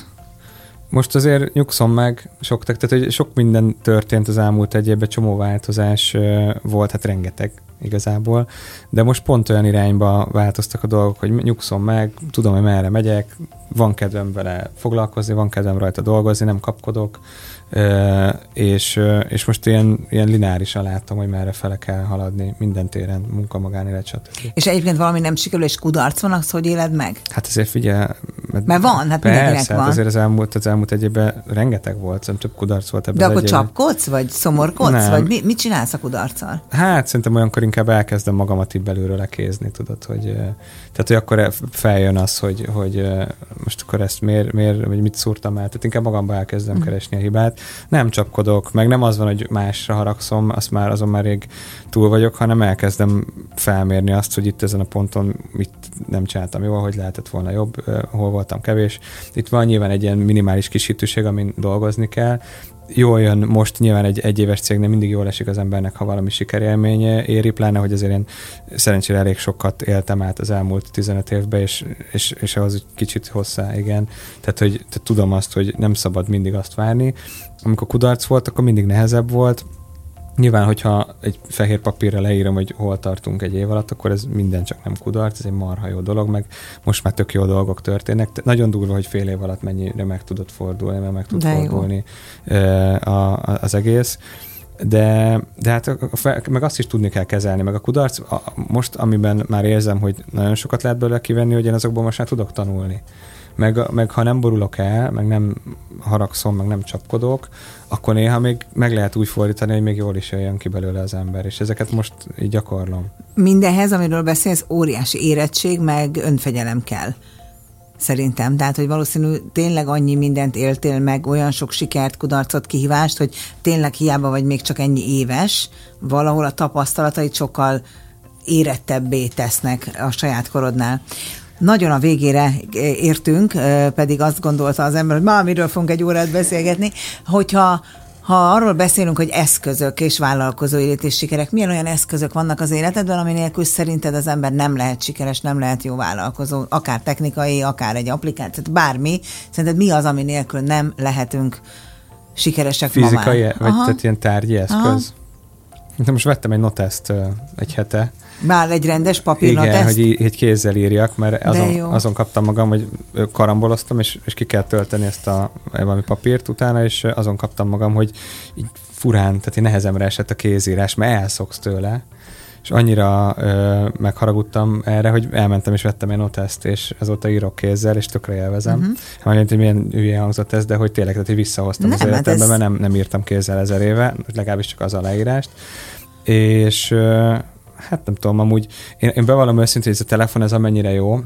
Most azért nyugszom meg sok, tehát hogy sok minden történt az elmúlt egy évben, csomó változás volt, hát rengeteg igazából, de most pont olyan irányba változtak a dolgok, hogy nyugszom meg, tudom, hogy merre megyek, van kedvem vele foglalkozni, van kedvem rajta dolgozni, nem kapkodok, és, és most ilyen, ilyen lineárisan látom, hogy merre fele kell haladni minden téren, munka, magánélet, stb. És egyébként valami nem sikerül, és kudarc van, azt hogy éled meg? Hát azért figyelj, Mert van, hát mindenkinek persze, van. Hát azért az elmúlt, az elmúlt egy évben rengeteg volt, szerintem több kudarc volt ebben De az akkor egy évben. csapkodsz, vagy szomorkodsz, Nem. vagy mi, mit csinálsz a kudarccal? Hát szerintem olyankor inkább elkezdem magamat így belülről lekézni, tudod, hogy eh, tehát, hogy akkor el- feljön az, hogy, hogy most akkor ezt miért, miért, vagy mit szúrtam el, tehát inkább magamba elkezdem Mhm. keresni a hibát. Nem csapkodok, meg nem az van, hogy másra haragszom, azt már azon már rég túl vagyok, hanem elkezdem felmérni azt, hogy itt ezen a ponton mit nem csináltam jól, hogy lehetett volna jobb, hol voltam kevés. Itt van nyilván egy ilyen minimális kis hitűség, amin dolgozni kell, jól jön most nyilván egy egyéves cégnél mindig jól esik az embernek, ha valami sikerélménye éri, pláne, hogy azért én szerencsére elég sokat éltem át az elmúlt 15 évben, és, és, és ahhoz egy kicsit hozzá, igen. Tehát, hogy tehát tudom azt, hogy nem szabad mindig azt várni. Amikor kudarc volt, akkor mindig nehezebb volt, Nyilván, hogyha egy fehér papírra leírom, hogy hol tartunk egy év alatt, akkor ez minden csak nem kudarc, ez egy marha jó dolog, meg most már tök jó dolgok történnek. Te- Nagyon durva, hogy fél év alatt mennyire meg tudott fordulni, mert meg tud De jó. fordulni ö, a, a, az egész. De, de hát a- a meg azt is tudni kell kezelni, meg a kudarc, a, most amiben már érzem, hogy nagyon sokat lehet belőle kivenni, hogy én azokból most már tudok tanulni meg, meg ha nem borulok el, meg nem haragszom, meg nem csapkodok, akkor néha még meg lehet úgy fordítani, hogy még jól is jöjjön ki belőle az ember, és ezeket most így gyakorlom. Mindenhez, amiről beszélsz, óriási érettség, meg önfegyelem kell. Szerintem. Tehát, hogy valószínű tényleg annyi mindent éltél meg, olyan sok sikert, kudarcot, kihívást, hogy tényleg hiába vagy még csak ennyi éves, valahol a tapasztalatait sokkal érettebbé tesznek a saját korodnál. Nagyon a végére értünk, pedig azt gondolta az ember, hogy ma miről fogunk egy órát beszélgetni, hogyha ha arról beszélünk, hogy eszközök és vállalkozó élet és sikerek, milyen olyan eszközök vannak az életedben, ami nélkül szerinted az ember nem lehet sikeres, nem lehet jó vállalkozó, akár technikai, akár egy applikáció, bármi. Szerinted mi az, ami nélkül nem lehetünk sikeresek Fizikai, ma már? vagy Aha. tehát ilyen tárgyi eszköz? Aha. De most vettem egy noteszt egy hete, már egy rendes papírnat Igen, ezt? hogy egy kézzel írjak, mert azon, azon kaptam magam, hogy karamboloztam, és, és ki kell tölteni ezt a valami papírt utána, és azon kaptam magam, hogy így furán, tehát így nehezemre esett a kézírás, mert elszoksz tőle, és annyira ö, megharagudtam erre, hogy elmentem és vettem egy noteszt, és azóta írok kézzel, és tökre élvezem. Uh-huh. Majd hogy milyen hülye hangzott ez, de hogy tényleg, tehát hogy visszahoztam nem, az hát életembe, ez... mert nem, nem írtam kézzel ezer éve, legalábbis csak az a leírást. És hát nem tudom, amúgy én, én bevallom őszintén, hogy ez a telefon ez amennyire jó,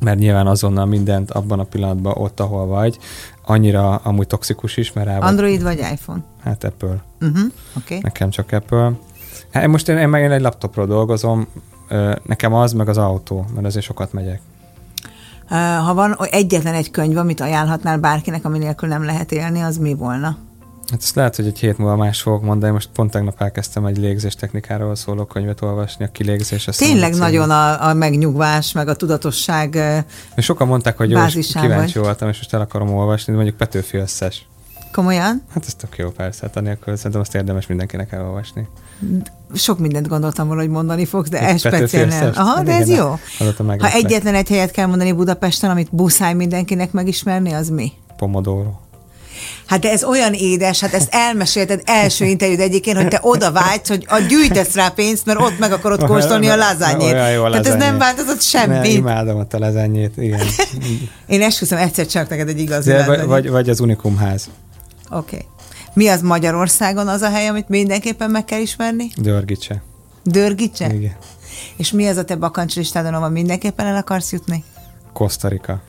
mert nyilván azonnal mindent abban a pillanatban ott, ahol vagy, annyira amúgy toxikus is, mert rá Android vagy iPhone? Hát Apple. Uh-huh, okay. Nekem csak Apple. Hát most én, én meg egy laptopról dolgozom, nekem az, meg az autó, mert azért sokat megyek. Ha van egyetlen egy könyv, amit ajánlhatnál bárkinek, ami nélkül nem lehet élni, az mi volna? Hát ezt lehet, hogy egy hét múlva más fogok mondani, most pont tegnap elkezdtem egy légzés technikáról szóló könyvet olvasni, a kilégzés. A Tényleg nagyon a, a megnyugvás, meg a tudatosság És sokan mondták, hogy jó, kíváncsi vagy. voltam, és most el akarom olvasni, de mondjuk Petőfi összes. Komolyan? Hát ez tök jó, persze. Hát anélkül szerintem azt érdemes mindenkinek elolvasni. Sok mindent gondoltam volna, hogy mondani fogsz, de ez speciál nem. Aha, de ez jó. Ha egyetlen egy helyet kell mondani Budapesten, amit buszáj mindenkinek megismerni, az mi? Pomodoro. Hát de ez olyan édes, hát ezt elmesélted első interjúd egyébként, hogy te oda vágysz, hogy a gyűjtesz rá pénzt, mert ott meg akarod kóstolni a lazányét. Tehát ez nem változott semmit. Ne, imádom a te lazányét, igen. Én esküszöm, egyszer csak neked egy igazi de, vagy, vagy, vagy az Unikumház. Oké. Okay. Mi az Magyarországon az a hely, amit mindenképpen meg kell ismerni? Dörgicse. Dörgicse? Igen. És mi az a te bakancslistádon, ahol mindenképpen el akarsz jutni? Kosztarika.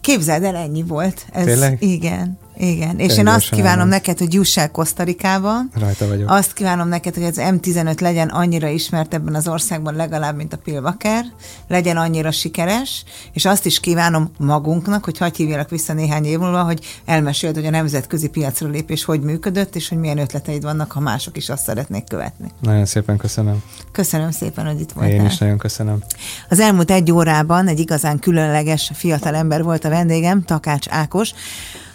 Képzeld el, ennyi volt. Ez, Tényleg? Igen. Igen, és én azt kívánom neked, hogy juss el Kosztarikába. Rajta vagyok. Azt kívánom neked, hogy az M15 legyen annyira ismert ebben az országban legalább, mint a Pilvaker, legyen annyira sikeres, és azt is kívánom magunknak, hogy hagyj hívjalak vissza néhány év múlva, hogy elmeséld, hogy a nemzetközi piacra lépés hogy működött, és hogy milyen ötleteid vannak, ha mások is azt szeretnék követni. Nagyon szépen köszönöm. Köszönöm szépen, hogy itt voltál. Én is nagyon köszönöm. Az elmúlt egy órában egy igazán különleges fiatal ember volt a vendégem, Takács Ákos,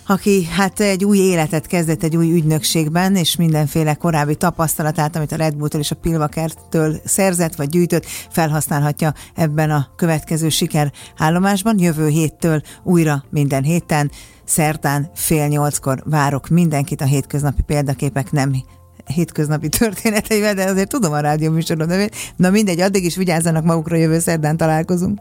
aki hát egy új életet kezdett egy új ügynökségben, és mindenféle korábbi tapasztalatát, amit a Red Bull-től és a Pilvakertől szerzett vagy gyűjtött, felhasználhatja ebben a következő állomásban. Jövő héttől újra minden héten, szerdán fél nyolckor várok mindenkit a hétköznapi példaképek nem hétköznapi történeteivel, de azért tudom a rádió műsorod nevét. Na mindegy, addig is vigyázzanak magukra, jövő szerdán találkozunk.